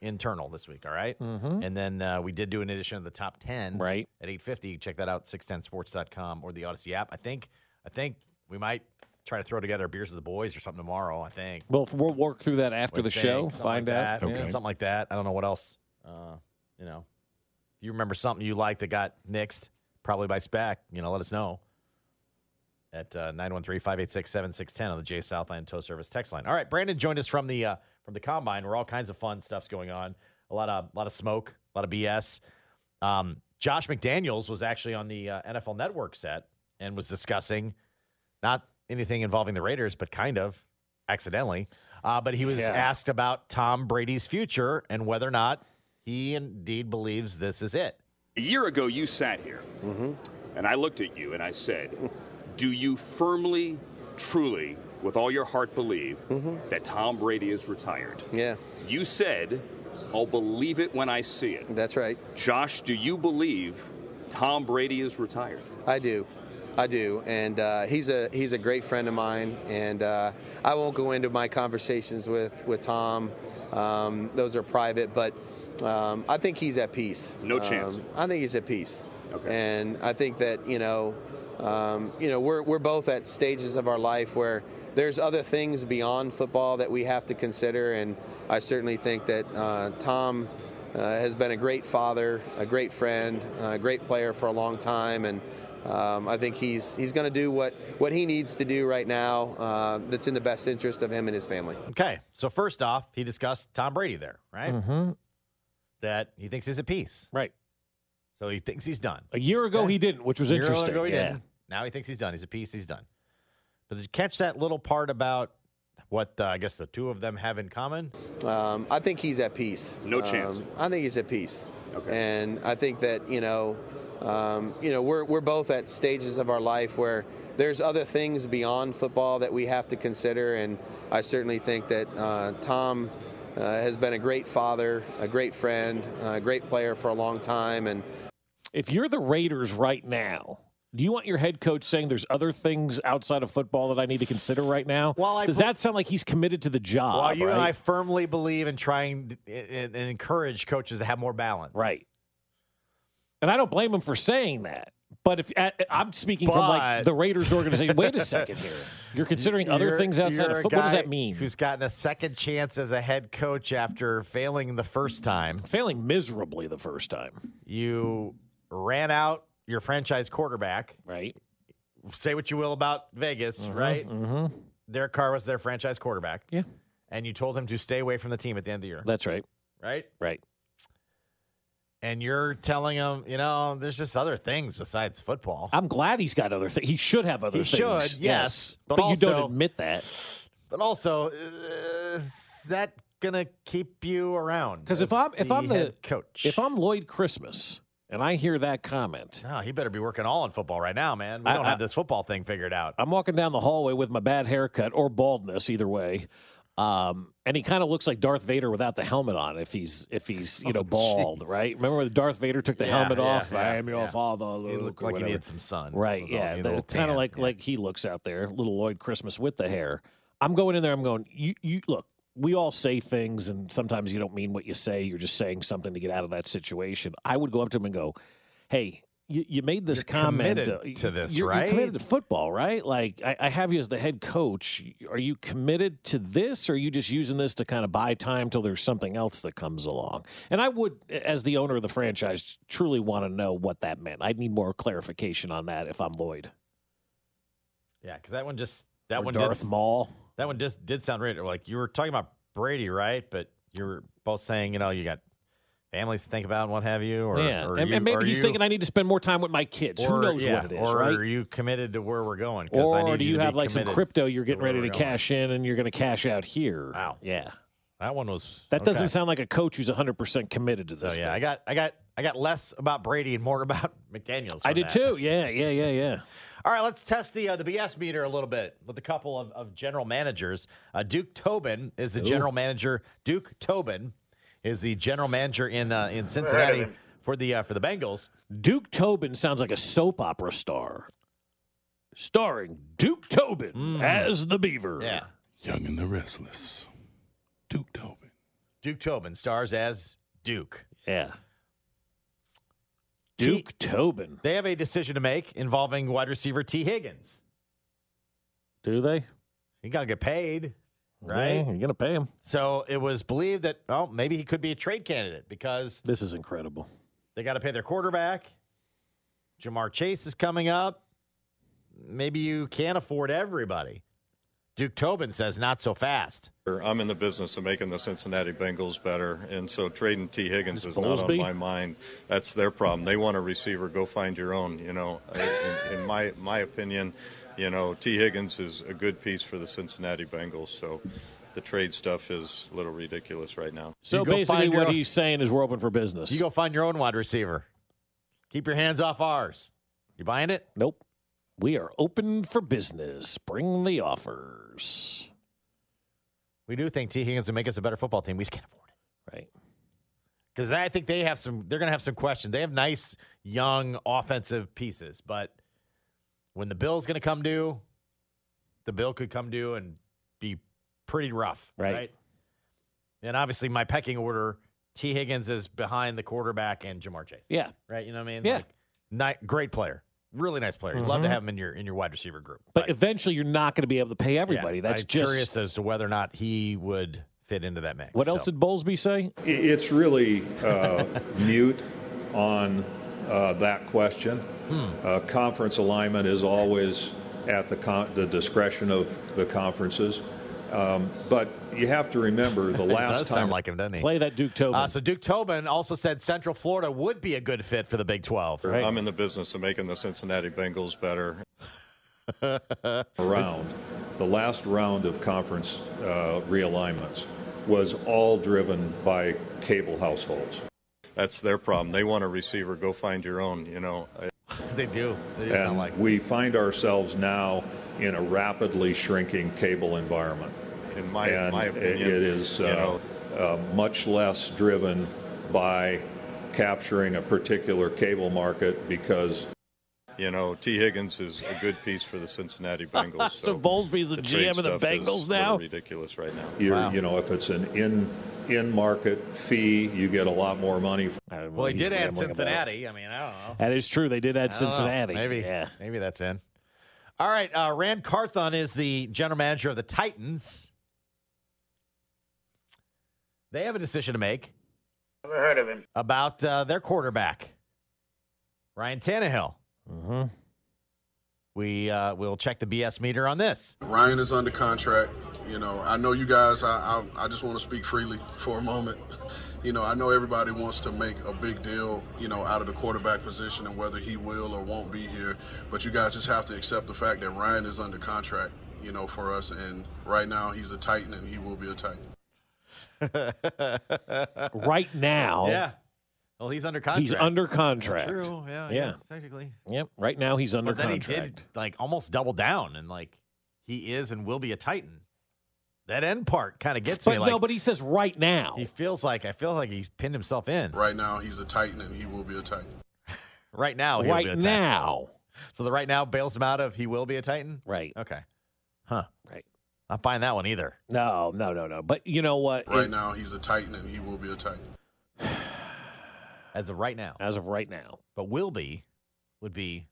Speaker 4: internal this week. All right? And then uh, we did do an edition of the top ten
Speaker 5: Mm-hmm. Right.
Speaker 4: at eight fifty. Check that out. 610sports.com or the Odyssey app. I think. I think we might try to throw together beers with the boys or something tomorrow. I think.
Speaker 5: Well, we'll work through that after the
Speaker 4: think,
Speaker 5: show. Find
Speaker 4: like
Speaker 5: out.
Speaker 6: Okay.
Speaker 4: Yeah, something like that. I don't know what else. Uh, you know, if you remember something you liked that got nixed, probably by spec. You know, let us know at uh, 913-586-7610 on the J Southland Tow Service text line. All right, Brandon joined us from the uh, from the combine where all kinds of fun stuff's going on. A lot of a lot of smoke, a lot of BS. Um, Josh McDaniels was actually on the uh, NFL Network set and was discussing not anything involving the Raiders, but kind of accidentally. Uh, but he was
Speaker 5: Yeah.
Speaker 4: asked about Tom Brady's future and whether or not he indeed believes this is it.
Speaker 9: A year ago, you sat here, and I looked at you and I said, *laughs* Do you firmly, truly, with all your heart believe that Tom Brady is retired?
Speaker 10: Yeah,
Speaker 9: You said, I'll believe it when I see it.
Speaker 10: that's right.
Speaker 9: Josh, do you believe Tom Brady is retired?
Speaker 10: I do. I do, and uh, he's a he's a great friend of mine, and uh, I won't go into my conversations with with Tom. Um, those are private, but um, I think he's at peace.
Speaker 9: No chance.
Speaker 10: Um, I think he's at peace.
Speaker 9: Okay.
Speaker 10: And I think that you know, um, you know, we're we're both at stages of our life where there's other things beyond football that we have to consider, and I certainly think that uh, Tom. Uh, has been a great father, a great friend, a great player for a long time, and um, I think he's he's going to do what, what he needs to do right now uh, that's in the best interest of him and his family.
Speaker 4: Okay, so first off, he discussed Tom Brady there, right?
Speaker 5: Mm-hmm.
Speaker 4: That he thinks he's at peace.
Speaker 5: Right.
Speaker 4: So he thinks he's done.
Speaker 5: A year ago, he didn't, which was
Speaker 4: A year
Speaker 5: interesting.
Speaker 4: ago he
Speaker 5: yeah.
Speaker 4: didn't. Now he thinks he's done. He's at peace. He's done. But did you catch that little part about what uh, I guess the two of them have in common?
Speaker 10: Um, I think he's at peace.
Speaker 9: No chance.
Speaker 10: Um, I think he's at peace.
Speaker 9: Okay.
Speaker 10: And I think that you know, um, you know, we're we're both at stages of our life where there's other things beyond football that we have to consider, and I certainly think that uh, Tom. Uh, has been a great father, a great friend, a great player for a long time, and
Speaker 5: If you're the Raiders right now, do you want your head coach saying there's other things outside of football that I need to consider right now?
Speaker 4: Well, I
Speaker 5: Does
Speaker 4: put-
Speaker 5: that sound like he's committed to the job?
Speaker 4: well, you and I firmly believe in trying and, encourage coaches to have more balance.
Speaker 5: Right. And I don't blame him for saying that. But if I'm speaking from like the Raiders organization, wait a *laughs* second here. You're considering other
Speaker 4: You're-
Speaker 5: things outside of football. What does that mean?
Speaker 4: Who's gotten a second chance as a head coach after failing the first time?
Speaker 5: Failing miserably the first time,
Speaker 4: You ran out your franchise quarterback.
Speaker 5: right?
Speaker 4: Say what you will about Vegas, right?
Speaker 5: Mm-hmm.
Speaker 4: Derek Carr was their franchise quarterback.
Speaker 5: Yeah.
Speaker 4: And you told him to stay away from the team at the end of the year,
Speaker 5: That's right.
Speaker 4: right?
Speaker 5: Right.
Speaker 4: And you're telling him, you know, there's just other things besides football.
Speaker 5: I'm glad he's got other things. He should have other
Speaker 4: He
Speaker 5: things.
Speaker 4: should, yes, but
Speaker 5: But, you don't admit that.
Speaker 4: But also, uh, is that gonna keep you around?
Speaker 5: Because if I'm if I'm the
Speaker 4: coach,
Speaker 5: if I'm Lloyd Christmas and I hear that comment,
Speaker 4: no, he better be working all in football right now, man. We
Speaker 5: I-
Speaker 4: don't
Speaker 5: I-
Speaker 4: have this football thing figured out.
Speaker 5: I'm walking down the hallway with my bad haircut or baldness, either way. Um, and he kind of looks like Darth Vader without the helmet on. If he's if he's you know *laughs* bald,
Speaker 4: jeez.
Speaker 5: right? Remember when Darth Vader took the
Speaker 4: Yeah,
Speaker 5: helmet
Speaker 4: yeah,
Speaker 5: off?
Speaker 4: yeah,
Speaker 5: I am your father.
Speaker 4: He looked like he needed some sun.
Speaker 5: Right? Yeah, kind of like like he looks out there, little Lloyd Christmas with the hair. I'm going in there. I'm going. You you look. We all say things, and sometimes you don't mean what you say. You're just saying something to get out of that situation. I would go up to him and go, "Hey, you, you made this
Speaker 4: You're
Speaker 5: comment
Speaker 4: committed
Speaker 5: uh,
Speaker 4: to this,
Speaker 5: you're,
Speaker 4: right?
Speaker 5: You're committed to football, right? Like I, I have you as the head coach. Are you committed to this, or are you just using this to kind of buy time till there's something else that comes along? And I would, as the owner of the franchise, truly want to know what that meant. I'd need more clarification on that if I'm Lloyd.
Speaker 4: Yeah, because that one just that
Speaker 5: Or
Speaker 4: one
Speaker 5: Darth
Speaker 4: did,
Speaker 5: Maul.
Speaker 4: That one just did sound right. Like you were talking about Brady, right? But you were both saying, you know, you got families to think about and what have you. Or,
Speaker 5: yeah,
Speaker 4: or
Speaker 5: and,
Speaker 4: you-
Speaker 5: and maybe he's
Speaker 4: you-
Speaker 5: thinking I need to spend more time with my kids. Who knows
Speaker 4: yeah,
Speaker 5: what it is,
Speaker 4: or
Speaker 5: right?
Speaker 4: are you committed to where we're going?
Speaker 5: Or do
Speaker 4: you
Speaker 5: you have like some crypto you're getting ready to cash in and you're going to cash out here?
Speaker 4: Wow.
Speaker 5: Yeah.
Speaker 4: That one was
Speaker 5: That doesn't sound like a coach who's 100% committed to
Speaker 4: So
Speaker 5: this.
Speaker 4: yeah,
Speaker 5: thing.
Speaker 4: I got I got I got less about Brady and more about *laughs* McDaniels.
Speaker 5: I did
Speaker 4: that.
Speaker 5: too. Yeah, yeah, yeah, yeah.
Speaker 4: All right, let's test the uh, the BS meter a little bit with a couple of, of general managers. Uh, Duke Tobin is the
Speaker 5: Ooh.
Speaker 4: general manager. Duke Tobin is the general manager in uh, in Cincinnati for the uh, for the Bengals.
Speaker 5: Duke Tobin sounds like a soap opera star. Starring Duke Tobin as the Beaver.
Speaker 4: Mm. Yeah,
Speaker 6: Young and the Restless. Duke Tobin.
Speaker 4: Duke Tobin stars as Duke.
Speaker 5: Yeah.
Speaker 4: T-
Speaker 5: Duke Tobin.
Speaker 4: They have a decision to make involving wide receiver Tee Higgins.
Speaker 5: Do they?
Speaker 4: He got to get paid,
Speaker 5: Yeah,
Speaker 4: right?
Speaker 5: you're going to pay him.
Speaker 4: So it was believed that oh maybe he could be a trade candidate because
Speaker 5: This is incredible.
Speaker 4: They got to pay their quarterback. Ja'Marr Chase is coming up. Maybe you can't afford everybody. Duke Tobin says not so fast.
Speaker 11: I'm in the business of making the Cincinnati Bengals better, and so trading Tee Higgins
Speaker 5: Ms.
Speaker 11: is not on my mind. That's their problem. They want a receiver. Go find your own. You know, in, in my my opinion, you know, Tee Higgins is a good piece for the Cincinnati Bengals. So the trade stuff is a little ridiculous right now.
Speaker 5: So basically, what
Speaker 4: own-
Speaker 5: he's saying is we're open for business.
Speaker 4: You go find your own wide receiver. Keep your hands off ours. You buying it?
Speaker 5: Nope. We are open for business. Bring the offers.
Speaker 4: We do think Tee Higgins will make us a better football team. We just can't afford it.
Speaker 5: Right.
Speaker 4: Because I think they have some, they're going to have some questions. They have nice, young offensive pieces, but when the bill's going to come due, the bill could come due and be pretty rough.
Speaker 5: Right.
Speaker 4: Right. And obviously, my pecking order Tee Higgins is behind the quarterback and Ja'Marr Chase.
Speaker 5: Yeah.
Speaker 4: Right. You know what I mean?
Speaker 5: Yeah.
Speaker 4: Like, ni- great player. Really nice player. You'd love to have him in your in your wide receiver group.
Speaker 5: But eventually, you're not going to be able to pay everybody.
Speaker 4: Yeah,
Speaker 5: That's
Speaker 4: I'm
Speaker 5: just
Speaker 4: curious as to whether or not he would fit into that mix.
Speaker 5: what else did Bowlesby say?
Speaker 12: It's really uh, *laughs* mute on uh, that question. Uh, conference alignment is always at the, con- the discretion of the conferences. Um, but you have to remember the *laughs*
Speaker 4: It
Speaker 12: last
Speaker 4: does
Speaker 12: time.
Speaker 4: sound like him, doesn't he?
Speaker 5: Play that Duke Tobin.
Speaker 4: Uh, so Duke Tobin also said Central Florida would be a good fit for the Big 12.
Speaker 11: I'm in the business of making the Cincinnati Bengals better. *laughs*
Speaker 12: round, the last round of conference uh, realignments was all driven by cable households.
Speaker 11: That's their problem. They want a receiver. Go find your own. You know. *laughs*
Speaker 4: They do. They do
Speaker 12: and
Speaker 4: sound like
Speaker 12: we find ourselves now in a rapidly shrinking cable environment.
Speaker 11: In my
Speaker 12: and
Speaker 11: my opinion,
Speaker 12: it is
Speaker 11: you
Speaker 12: uh,
Speaker 11: know,
Speaker 12: uh, much less driven by capturing a particular cable market because
Speaker 11: You know, Tee Higgins is a good piece for the Cincinnati *laughs* Bengals.
Speaker 5: So
Speaker 11: So,
Speaker 5: Bowlesby's the
Speaker 11: trade
Speaker 5: GM of the Bengals now?
Speaker 11: Ridiculous right now.
Speaker 12: you're,
Speaker 4: Wow.
Speaker 12: you know, if it's an in in market fee, you get a lot more money.
Speaker 5: I don't know
Speaker 4: Well,
Speaker 5: what
Speaker 4: he did add. Cincinnati. I mean, I don't know.
Speaker 5: That is true. They did add
Speaker 4: I don't know.
Speaker 5: Cincinnati.
Speaker 4: Maybe.
Speaker 5: Yeah.
Speaker 4: Maybe that's in. All right. Uh, Ran Carthon is the general manager of the Titans. They have a decision to make.
Speaker 13: Never heard of him.
Speaker 4: About uh, their quarterback, Ryan Tannehill.
Speaker 5: Mm-hmm.
Speaker 4: We uh, will check the BS meter on this.
Speaker 14: Ryan is under contract. You know, I know you guys. I I, I just want to speak freely for a moment. *laughs* You know, I know everybody wants to make a big deal, you know, out of the quarterback position and whether he will or won't be here. But you guys just have to accept the fact that Ryan is under contract, you know, for us. And right now, he's a Titan, and he will be a Titan. *laughs*
Speaker 5: Right now,
Speaker 4: Yeah. Well, he's under contract.
Speaker 5: he's under contract.
Speaker 4: True. Yeah.
Speaker 5: Yeah.
Speaker 4: Yes, technically.
Speaker 5: Yep. Right now, he's under
Speaker 4: But then
Speaker 5: contract.
Speaker 4: he did like almost double down and like he is and will be a Titan. That end part kind of gets me.
Speaker 5: But
Speaker 4: Like
Speaker 5: no, but he says right now.
Speaker 4: he feels like I feel like he pinned himself in.
Speaker 14: Right now, he's a Titan, and he will be a Titan. *laughs*
Speaker 4: Right now, he'll
Speaker 5: Right
Speaker 4: be a Titan.
Speaker 5: now.
Speaker 4: So the right now bails him out of he will be a Titan.
Speaker 5: Right.
Speaker 4: Okay. Huh.
Speaker 5: Right.
Speaker 4: Not buying that one either.
Speaker 5: No, no, no, no. But you know what?
Speaker 14: Right
Speaker 5: It-
Speaker 14: now, he's a Titan, and he will be a Titan. *sighs*
Speaker 4: As of right now,
Speaker 5: as of right now,
Speaker 4: but will be would be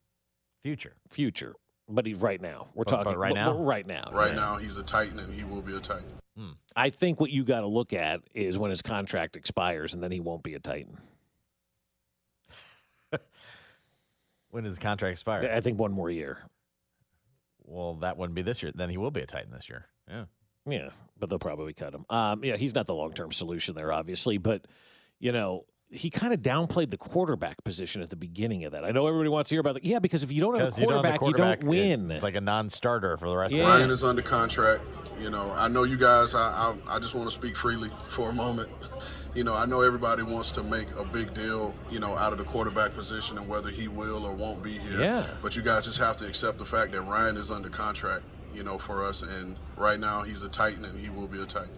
Speaker 4: future.
Speaker 5: future. But he's right now. We're
Speaker 4: But-
Speaker 5: talking
Speaker 4: but right now?
Speaker 5: right now.
Speaker 14: Right now, he's a Titan, and he will be a Titan.
Speaker 5: I think what you got to look at is when his contract expires, and then he won't be a Titan. *laughs*
Speaker 4: When does the contract expire?
Speaker 5: I think one more year.
Speaker 4: Well, that wouldn't be this year. Then he will be a Titan this year. Yeah.
Speaker 5: Yeah, but they'll probably cut him. Um, yeah, he's not the long term solution there, obviously, but you know. He kind of downplayed the quarterback position at the beginning of that. I know everybody wants to hear about it. Yeah, because if you don't have a
Speaker 4: Because you don't
Speaker 5: quarterback, you, don't win.
Speaker 4: It's like a non-starter for the rest
Speaker 5: Yeah.
Speaker 4: of
Speaker 14: Ryan
Speaker 4: the
Speaker 14: is under contract. You know, I know you guys. I, I I just want to speak freely for a moment. You know, I know everybody wants to make a big deal, you know, out of the quarterback position and whether he will or won't be here.
Speaker 5: Yeah.
Speaker 14: But you guys just have to accept the fact that Ryan is under contract, you know, for us. And right now he's a Titan and he will be a Titan.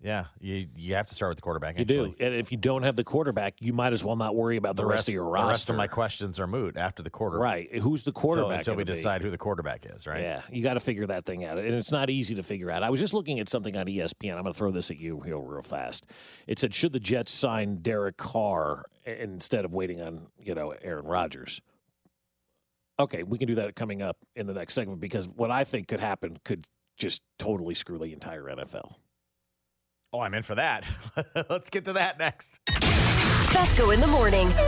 Speaker 4: Yeah, you you have to start with the quarterback.
Speaker 5: You
Speaker 4: actually.
Speaker 5: do, and if you don't have the quarterback, you might as well not worry about the, rest, of your roster.
Speaker 4: The rest of my questions are moot after the quarterback.
Speaker 5: Right. Who's the quarterback
Speaker 4: until, we
Speaker 5: gonna be?
Speaker 4: decide who the quarterback is? Right.
Speaker 5: Yeah, you got to figure that thing out, and it's not easy to figure out. I was just looking at something on ESPN. I'm going to throw this at you real, real fast. It said, should the Jets sign Derek Carr instead of waiting on you know Aaron Rodgers? Okay, we can do that coming up in the next segment because what I think could happen could just totally screw the entire NFL.
Speaker 4: Oh, I'm in for that. *laughs* Let's get to that next.
Speaker 8: Fescoe in the morning. *laughs*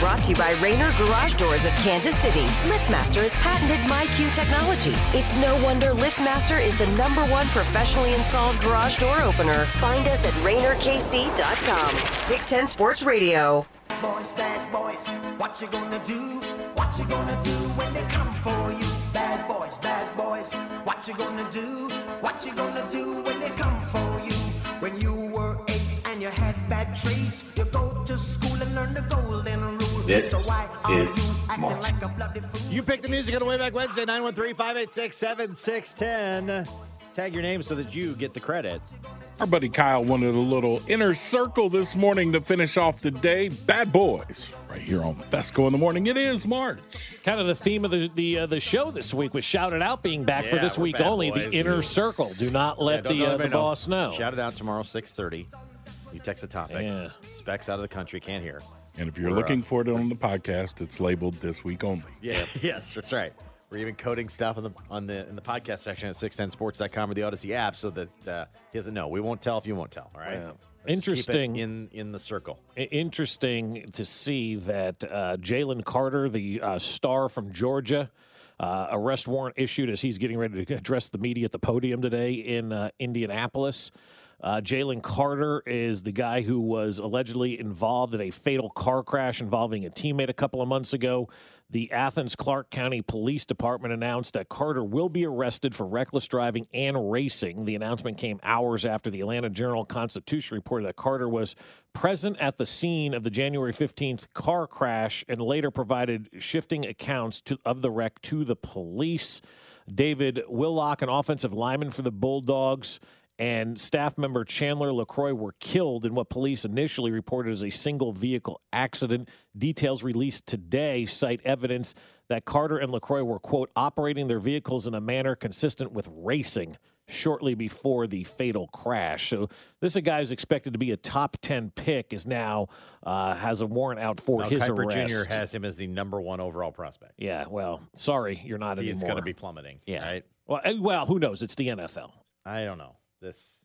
Speaker 8: Brought to you by Raynor Garage Doors of Kansas City. LiftMaster has patented MyQ technology. It's no wonder LiftMaster is the number one professionally installed garage door opener. Find us at RaynorKC.com. 610 Sports Radio.
Speaker 2: boys, bad boys. What you gonna do? What you gonna do when they come for you? Bad boys, bad boys. What you gonna do? What you gonna do when they come for you? When you were eight and you had bad traits, you go to school and learn the golden rule.
Speaker 13: This
Speaker 2: so why are
Speaker 13: is
Speaker 2: you acting
Speaker 13: March.
Speaker 2: like a bloody fool?
Speaker 4: You pick the music on the way back Wednesday, 913 586 7610. Tag your name so that you get the credit.
Speaker 6: Our buddy Kyle wanted a little inner circle this morning to finish off the day. Bad boys, right here on Fescoe in the morning. It is March.
Speaker 5: Kind of the theme of the the, uh, the show this week was shouted out being back for this week only.
Speaker 4: boys.
Speaker 5: The inner circle. Do not let
Speaker 4: don't
Speaker 5: the uh, the
Speaker 4: know.
Speaker 5: boss know.
Speaker 4: Shout it out tomorrow, 630. You text the topic.
Speaker 5: Yeah.
Speaker 4: Specs out of the country, can't hear.
Speaker 6: And if you're
Speaker 4: We're,
Speaker 6: looking
Speaker 4: uh,
Speaker 6: for it on the podcast, it's labeled this week only.
Speaker 4: Yeah, *laughs* yes, that's right. We're even coding stuff on the on the in the podcast section at 610sports.com or the Audacy app so that uh, he doesn't know. We won't tell if you won't tell. All right.
Speaker 5: Yeah.
Speaker 4: Let's keep it
Speaker 5: Interesting.
Speaker 4: in in the circle.
Speaker 5: Interesting to see that uh, Jalen Carter, the uh, star from Georgia, uh, arrest warrant issued as he's getting ready to address the media at the podium today in uh, Indianapolis. Uh, Jalen Carter is the guy who was allegedly involved in a fatal car crash involving a teammate a couple of months ago. The Athens Clarke County Police Department announced that Carter will be arrested for reckless driving and racing. The announcement came hours after the Atlanta Journal Constitution reported that Carter was present at the scene of the January 15th car crash and later provided shifting accounts to, of the wreck to the police. Devin Willock, an offensive lineman for the Bulldogs, and staff member Chandler LeCroy were killed in what police initially reported as a single vehicle accident. Details released today cite evidence that Carter and LeCroy were, quote, operating their vehicles in a manner consistent with racing shortly before the fatal crash. So this is a guy who's expected to be a top 10 pick is now uh, has a warrant out for
Speaker 4: Now,
Speaker 5: his
Speaker 4: Kiper
Speaker 5: arrest.
Speaker 4: Jr. has him as the number one overall prospect.
Speaker 5: yeah, well, sorry, you're not
Speaker 4: He's
Speaker 5: anymore.
Speaker 4: going to be plummeting.
Speaker 5: Yeah.
Speaker 4: Right.
Speaker 5: Well, well, who knows? It's the NFL.
Speaker 4: I don't know. This.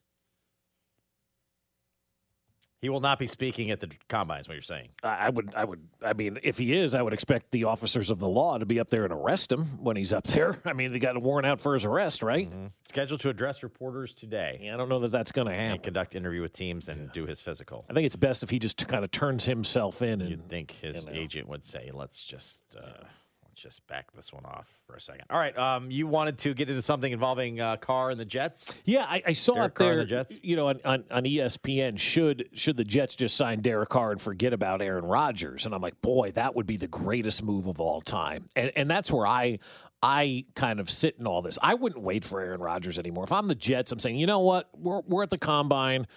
Speaker 4: He will not be speaking at the combine. Is what you're saying?
Speaker 5: I would, I would, I mean, if he is, I would expect the officers of the law to be up there and arrest him when he's up there. *laughs* I mean, they got a warrant out for his arrest, right?
Speaker 4: Scheduled to address reporters today.
Speaker 5: Yeah, I don't know that that's going to
Speaker 4: And
Speaker 5: happen.
Speaker 4: conduct interview with teams and do his physical.
Speaker 5: I think it's best if he just kind of turns himself in and
Speaker 4: You'd think his
Speaker 5: know.
Speaker 4: agent would say, "Let's just uh, Let's just back this one off for a second. All right. Um, you wanted to get into something involving uh, Carr and the Jets?
Speaker 5: Yeah, I, I saw
Speaker 4: Derek Carr and
Speaker 5: there.
Speaker 4: the Jets?
Speaker 5: You know, on, on, on ESPN, should should the Jets just sign Derek Carr and forget about Aaron Rodgers? And I'm like, boy, that would be the greatest move of all time. And and that's where I I kind of sit in all this. I wouldn't wait for Aaron Rodgers anymore. If I'm the Jets, I'm saying, you know what, we're we're at the combine.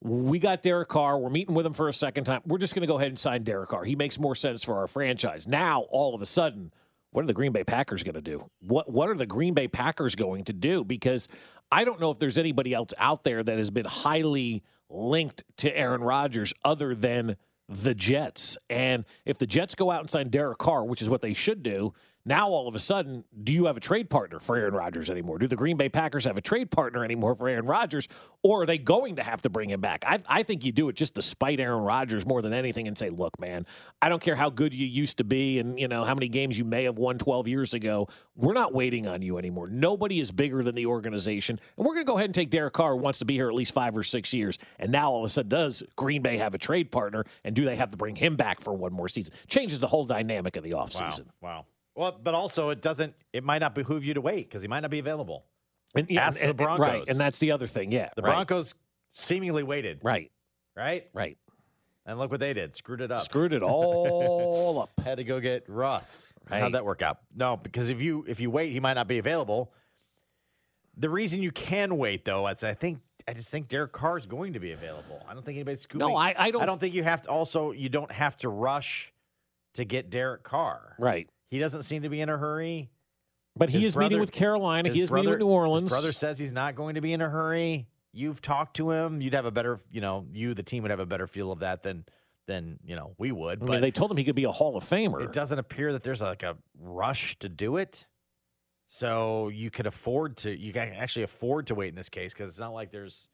Speaker 5: We got Derek Carr. We're meeting with him for a second time. We're just going to go ahead and sign Derek Carr. He makes more sense for our franchise. Now, all of a sudden, what are the Green Bay Packers going to do? What what are the Green Bay Packers going to do? Because I don't know if there's anybody else out there that has been highly linked to Aaron Rodgers other than the Jets. And if the Jets go out and sign Derek Carr, which is what they should do, now all of a sudden, do you have a trade partner for Aaron Rodgers anymore? Do the Green Bay Packers have a trade partner anymore for Aaron Rodgers? Or are they going to have to bring him back? I, I think you do it just to spite Aaron Rodgers more than anything and say, look, man, I don't care how good you used to be and you know how many games you may have won 12 years ago. We're not waiting on you anymore. Nobody is bigger than the organization. And we're going to go ahead and take Derek Carr, who wants to be here at least five or six years. And now all of a sudden, does Green Bay have a trade partner? And do they have to bring him back for one more season? Changes the whole dynamic of the offseason.
Speaker 4: Wow. Well, but also it doesn't. It might not behoove you to wait because he might not be available.
Speaker 5: And, yeah,
Speaker 4: Ask
Speaker 5: and-
Speaker 4: the Broncos.
Speaker 5: right, and that's the other thing. Yeah,
Speaker 4: The
Speaker 5: right.
Speaker 4: Broncos seemingly waited.
Speaker 5: Right.
Speaker 4: Right.
Speaker 5: Right.
Speaker 4: And look what they did. Screwed it up.
Speaker 5: Screwed it *laughs* all up.
Speaker 4: Had to go get Russ.
Speaker 5: Right.
Speaker 4: How'd that work out? No, because if you if you wait, he might not be available. The reason you can wait though is I think I just think Derek Carr is going to be available. I don't think anybody's scooping.
Speaker 5: No, I- I don't-
Speaker 4: I don't think you have to. Also, you don't have to rush to get Derek Carr.
Speaker 5: Right.
Speaker 4: He doesn't seem to be in a hurry.
Speaker 5: But he
Speaker 4: His
Speaker 5: is meeting with Carolina. He is meeting with New Orleans.
Speaker 4: Brother says he's not going to be in a hurry. You've talked to him. You'd have a better, you know, you the team would have a better feel of that than than you know we would.
Speaker 5: I
Speaker 4: But
Speaker 5: mean, they told him he could be a Hall of Famer.
Speaker 4: it doesn't appear that there's like a rush to do it. So you could afford to. You can actually afford to wait in this case because it's not like there's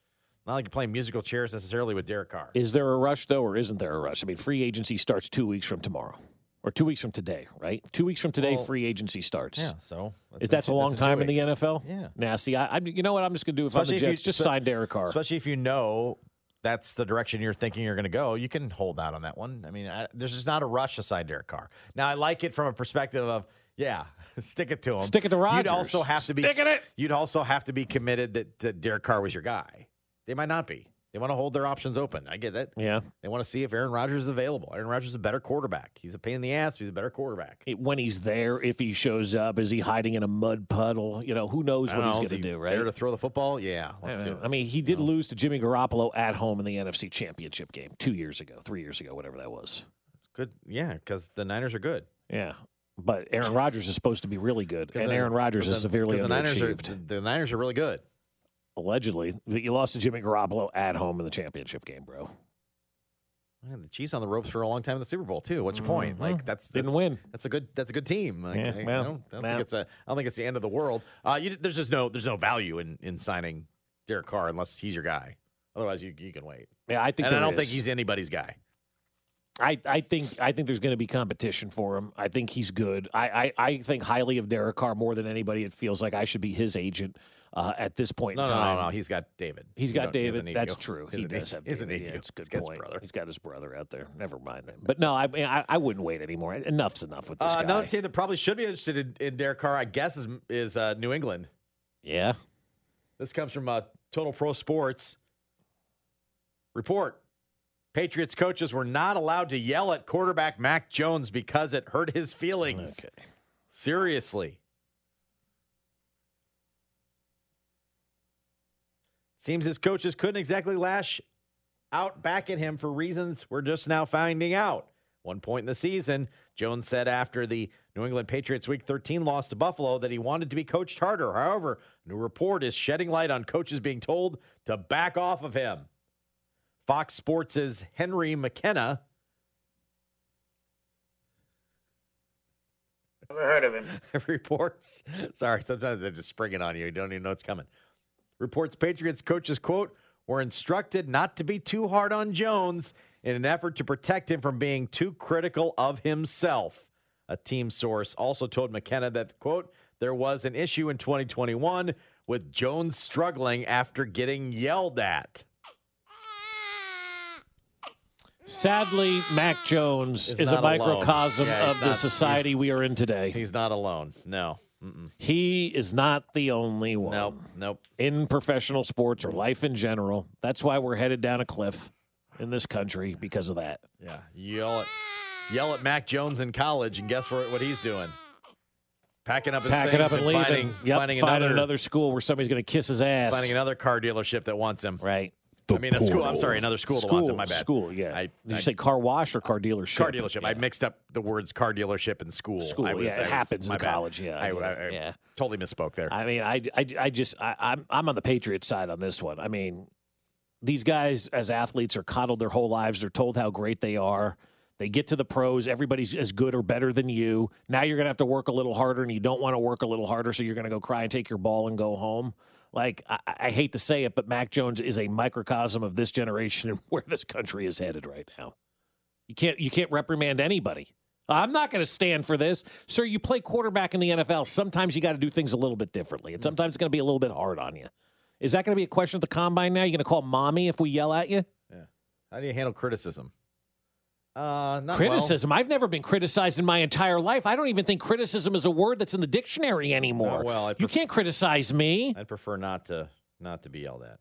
Speaker 4: not like you're playing musical chairs necessarily with Derek Carr.
Speaker 5: Is there a rush though, or isn't there a rush? I mean, free agency starts two weeks from tomorrow, or two weeks from today, right? Two weeks from today,
Speaker 4: Well,
Speaker 5: free agency starts.
Speaker 4: Yeah, so
Speaker 5: Is that's a long
Speaker 4: that's
Speaker 5: time in the. NFL?
Speaker 4: Yeah.
Speaker 5: See, I, I, you know what? I'm just going to do if I'm the
Speaker 4: if you-
Speaker 5: Jets, just
Speaker 4: spe-
Speaker 5: sign Derek Carr.
Speaker 4: Especially if you know that's the direction you're thinking you're going to go, you can hold out on that one. I mean, I, there's just not a rush to sign Derek Carr. Now, I like it from a perspective of, yeah, *laughs* stick it to him.
Speaker 5: Stick it to Rodgers.
Speaker 4: You'd also have to be
Speaker 5: Stick it.
Speaker 4: You'd also have to be committed that, that Derek Carr was your guy. They might not be. They want to hold their options open. I get it.
Speaker 5: Yeah.
Speaker 4: They want to see if Aaron Rodgers is available. Aaron Rodgers is a better quarterback. He's a pain in the ass, but he's a better quarterback.
Speaker 5: When he's there, if he shows up, is he hiding in a mud puddle? You know, who knows what
Speaker 4: don't
Speaker 5: he's going to do, right?
Speaker 4: There to throw the football? Yeah,
Speaker 5: I
Speaker 4: let's do
Speaker 5: know.
Speaker 4: this.
Speaker 5: I mean, he did lose to Jimmy Garoppolo at home in the NFC Championship game two years ago, three years ago, whatever that was.
Speaker 4: good. Yeah, because the Niners are good.
Speaker 5: Yeah. But Aaron Rodgers is supposed to be really good, *laughs* and Aaron Rodgers is severely
Speaker 4: the Niners are the Niners are really good.
Speaker 5: Allegedly, but you lost to Jimmy Garoppolo at home in the championship game, bro.
Speaker 4: Man, the Chiefs on the ropes for a long time in the Super Bowl too. What's your point? Like that's
Speaker 5: Didn't win.
Speaker 4: That's a good. That's a good team. Like,
Speaker 5: Yeah,
Speaker 4: I, I don't, I don't think it's a. I don't think it's the end of the world. Uh, you, there's just no. There's no value in in signing Derek Carr unless he's your guy. Otherwise, you you can wait.
Speaker 5: Yeah, I think
Speaker 4: and I don't think he's anybody's guy.
Speaker 5: I, I think I think there's going to be competition for him. I think he's good. I, I, I think highly of Derek Carr more than anybody. It feels like I should be his agent uh, at this point
Speaker 4: No,
Speaker 5: in
Speaker 4: no,
Speaker 5: time.
Speaker 4: no, no. He's got David.
Speaker 5: He's got
Speaker 4: don't- he
Speaker 5: David. That's true.
Speaker 4: He
Speaker 5: He does have David.
Speaker 4: need
Speaker 5: Yeah, it's a good
Speaker 4: He's got his
Speaker 5: point.
Speaker 4: brother.
Speaker 5: He's got his brother out there. Never mind then. But no, I I, I wouldn't wait anymore. Enough's enough with this
Speaker 4: Uh,
Speaker 5: guy.
Speaker 4: another team that probably should be interested in, in Derek Carr, I guess, is is uh, New England.
Speaker 5: Yeah.
Speaker 4: This comes from uh, Total Pro Sports. Report Patriots coaches were not allowed to yell at quarterback Mac Jones because it hurt his feelings.
Speaker 5: Okay.
Speaker 4: Seriously. Seems his coaches couldn't exactly lash out back at him for reasons we're just now finding out. One point in the season, Jones said after the New England Patriots Week 13 loss to Buffalo that he wanted to be coached harder. However, a new report is shedding light on coaches being told to back off of him. Fox Sports' Henry McKenna
Speaker 13: Never heard of him. *laughs*
Speaker 4: reports. Sorry, sometimes they just spring it on you. You don't even know it's coming. Reports Patriots coaches, quote, were instructed not to be too hard on Jones in an effort to protect him from being too critical of himself. A team source also told McKenna that, quote, there was an issue in 2021 with Jones struggling after getting yelled at.
Speaker 5: Sadly, Mac Jones
Speaker 4: Is
Speaker 5: is a microcosm
Speaker 4: Yeah,
Speaker 5: of the society we are in today.
Speaker 4: He's not alone. No. Mm-mm.
Speaker 5: He is not the only one.
Speaker 4: Nope. Nope.
Speaker 5: In professional sports or life in general. That's why we're headed down a cliff in this country because of that.
Speaker 4: Yeah. Yell at yell at Mac Jones in college, and guess what? What he's doing? Packing up his
Speaker 5: Packing
Speaker 4: things
Speaker 5: up and leaving.
Speaker 4: finding,
Speaker 5: yep,
Speaker 4: finding
Speaker 5: finding
Speaker 4: another,
Speaker 5: another school where somebody's going to kiss his ass.
Speaker 4: finding another car dealership that wants him.
Speaker 5: Right.
Speaker 4: I mean, a school. I'm sorry, another school, that wants him. My bad.
Speaker 5: School, yeah.
Speaker 4: I,
Speaker 5: Did
Speaker 4: I-
Speaker 5: you say car wash or car dealership?
Speaker 4: car dealership? I mixed up the words car dealership and school.
Speaker 5: School,
Speaker 4: I was,
Speaker 5: yeah, it
Speaker 4: was-
Speaker 5: happens in
Speaker 4: bad.
Speaker 5: college, yeah, I-
Speaker 4: I
Speaker 5: yeah.
Speaker 4: totally misspoke there.
Speaker 5: I mean, I, I, I just, I, I'm, I'm on the Patriots side on this one. I mean, these guys as athletes are coddled their whole lives. They're told how great they are. They get to the pros. Everybody's as good or better than you. Now you're going to have to work a little harder, and you don't want to work a little harder, so you're going to go cry and take your ball and go home. Like, I, I hate to say it, but Mac Jones is a microcosm of this generation and *laughs* where this country is headed right now. You can't, you can't reprimand anybody. I'm not going to stand for this. Sir, you play quarterback in the NFL. Sometimes you got to do things a little bit differently, and mm. sometimes it's going to be a little bit hard on you. Is that going to be a question at the combine now? You going to call mommy if we yell at you? Yeah.
Speaker 4: How do you handle criticism? Uh, not
Speaker 5: criticism. I've never been criticized in my entire life. I don't even think criticism is a word that's in the dictionary anymore.
Speaker 4: No, well, I
Speaker 5: you can't criticize me.
Speaker 4: I'd prefer not to not to be all that.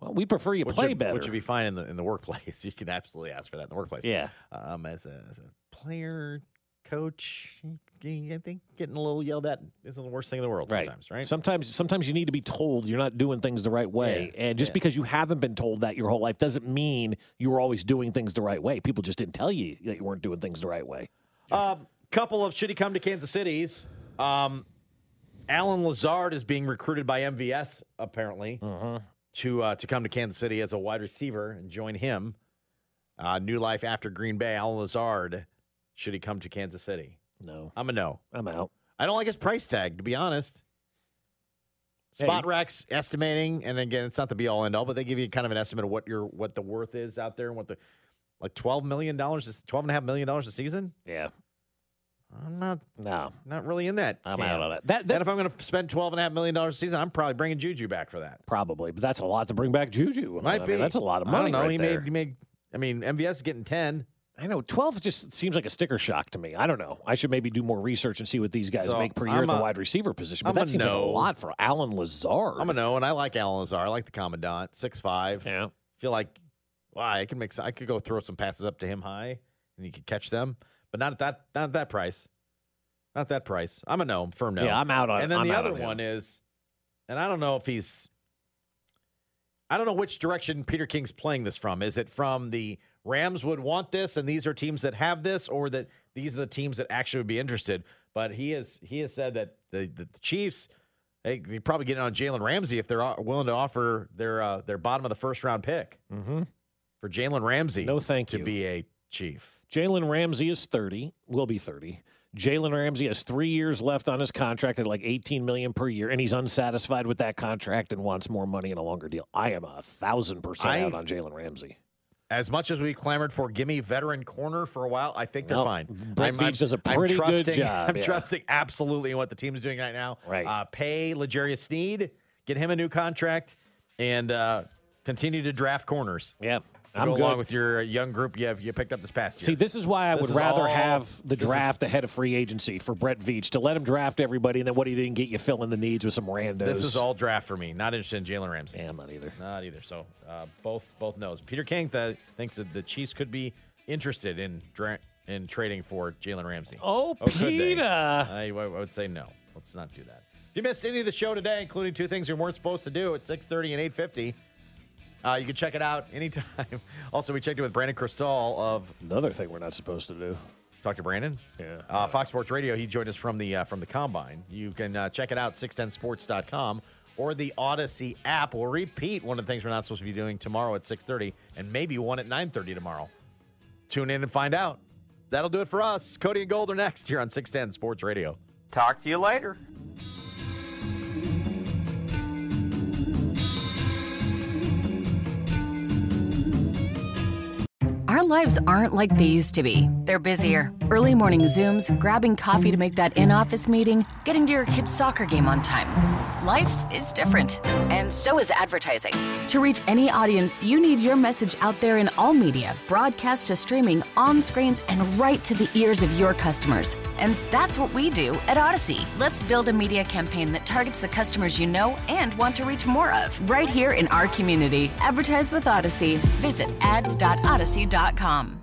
Speaker 5: Well, we prefer you
Speaker 4: Which
Speaker 5: play
Speaker 4: would,
Speaker 5: better.
Speaker 4: Which would be fine in the in the workplace. *laughs* You can absolutely ask for that in the workplace.
Speaker 5: Yeah.
Speaker 4: Um, as a, as a player, coach, I think getting a little yelled at isn't the worst thing in the world.
Speaker 5: Right.
Speaker 4: Sometimes, right?
Speaker 5: Sometimes, sometimes you need to be told you're not doing things the right way, and just
Speaker 4: yeah.
Speaker 5: because you haven't been told that your whole life doesn't mean you were always doing things the right way. People just didn't tell you that you weren't doing things the right way.
Speaker 4: Um, couple of should he come to Kansas City's. Um, Allen Lazard is being recruited by MVS apparently to uh, to come to Kansas City as a wide receiver and join him. Uh, new life after Green Bay. Allen Lazard should he come to Kansas City?
Speaker 5: No,
Speaker 4: I'm a no.
Speaker 5: I'm out.
Speaker 4: I don't like his price tag to be honest. Spotrac's estimating, and again, it's not the be all end all, but they give you kind of an estimate of what your what the worth is out there and what the like twelve million dollars, twelve and a half million dollars a season.
Speaker 5: Yeah,
Speaker 4: I'm not
Speaker 5: no,
Speaker 4: not really in that.
Speaker 5: I'm
Speaker 4: camp.
Speaker 5: out on that. That,
Speaker 4: and if I'm going to spend twelve and a half million dollars a season, I'm probably bringing Juju back for that.
Speaker 5: Probably, but that's a lot to bring back Juju.
Speaker 4: Might
Speaker 5: I
Speaker 4: be.
Speaker 5: that's a lot of money.
Speaker 4: I know.
Speaker 5: right
Speaker 4: he
Speaker 5: there.
Speaker 4: made. He made. I mean, MVS is getting ten.
Speaker 5: I know twelve just seems like a sticker shock to me. I don't know. I should maybe do more research and see what these guys
Speaker 4: So,
Speaker 5: make per year
Speaker 4: I'm
Speaker 5: at the
Speaker 4: a-
Speaker 5: wide receiver position. But
Speaker 4: I'm
Speaker 5: that
Speaker 4: a
Speaker 5: seems like a lot for Allen Lazard.
Speaker 4: I'm a no, and I like Allen Lazar. I like the commandant, six five.
Speaker 5: Yeah.
Speaker 4: Feel like, wow, I can make. some- I could go throw some passes up to him high, and he could catch them, but not at that. Not at that price. Not that price. I'm a no. Firm no.
Speaker 5: Yeah, I'm out on-
Speaker 4: And then
Speaker 5: I'm
Speaker 4: the other
Speaker 5: on
Speaker 4: one is, and I don't know if he's. I don't know which direction Peter King's playing this from. Is it from the Rams would want this, and these are teams that have this, or that these are the teams that actually would be interested? But he has he has said that the the, the Chiefs they they probably get on Jalen Ramsey if they're willing to offer their uh, their bottom of the first round pick
Speaker 5: mm-hmm.
Speaker 4: for Jalen Ramsey.
Speaker 5: No, thank
Speaker 4: to
Speaker 5: you.
Speaker 4: be a Chief.
Speaker 5: Jalen Ramsey is 30, will be 30. Jalen Ramsey has three years left on his contract at like 18 million per year, and he's unsatisfied with that contract and wants more money and a longer deal. I am a thousand percent
Speaker 4: I-
Speaker 5: out on Jalen Ramsey.
Speaker 4: As much as we clamored for gimme veteran corner for a while, I think they're fine.
Speaker 5: Brett Veach does a pretty good
Speaker 4: trusting, *laughs*
Speaker 5: job,
Speaker 4: I'm
Speaker 5: yeah.
Speaker 4: trusting absolutely in what the team's doing right now.
Speaker 5: Right.
Speaker 4: Uh, pay L'Jarius Sneed, get him a new contract, and uh, continue to draft corners.
Speaker 5: Yeah.
Speaker 4: To
Speaker 5: I'm
Speaker 4: go
Speaker 5: good.
Speaker 4: along with your young group you have you picked up this past year.
Speaker 5: See, this is why I
Speaker 4: This
Speaker 5: would rather
Speaker 4: all-
Speaker 5: have the
Speaker 4: this is-
Speaker 5: draft ahead of free agency for Brett Veach to let him draft everybody, and then what he didn't get, you fill in the needs with some randos.
Speaker 4: This is all draft for me. Not interested in Jalen Ramsey.
Speaker 5: Yeah, I'm not either.
Speaker 4: Not either. So uh, both both knows. Peter King th- thinks that the Chiefs could be interested in dra- in trading for Jalen Ramsey.
Speaker 5: Oh,
Speaker 4: could they?
Speaker 5: Peter.
Speaker 4: I, I would say no. Let's not do that. If you missed any of the show today, including two things you weren't supposed to do at 6:30 and 8:50, uh, you can check it out anytime. *laughs* also, we checked it with Brandon Krisztal of
Speaker 5: Another thing we're not supposed to do.
Speaker 4: Talk to Brandon.
Speaker 5: Yeah.
Speaker 4: Uh, Fox Sports Radio. He joined us from the uh, from the combine. You can uh, check it out 610sports.com or the Audacy app. We'll repeat one of the things we're not supposed to be doing tomorrow at 6:30 and maybe one at 9:30 tomorrow. Tune in and find out. That'll do it for us. Cody and Gold are next here on 610 Sports Radio.
Speaker 13: Talk to you later.
Speaker 15: Our lives aren't like they used to be. They're busier,
Speaker 13: Early morning Zooms, grabbing coffee to make that in office meeting, getting to your kid's soccer game on time. Life is different, and so is advertising. To reach any audience, you need your message out there in all media, broadcast to streaming, on screens, and right to the ears of your customers. And that's what we do at Audacy. Let's build a media campaign that targets the customers you know and want to reach more of right here in our community. Advertise with Audacy. Visit ads.audacy.com. Indeed.com.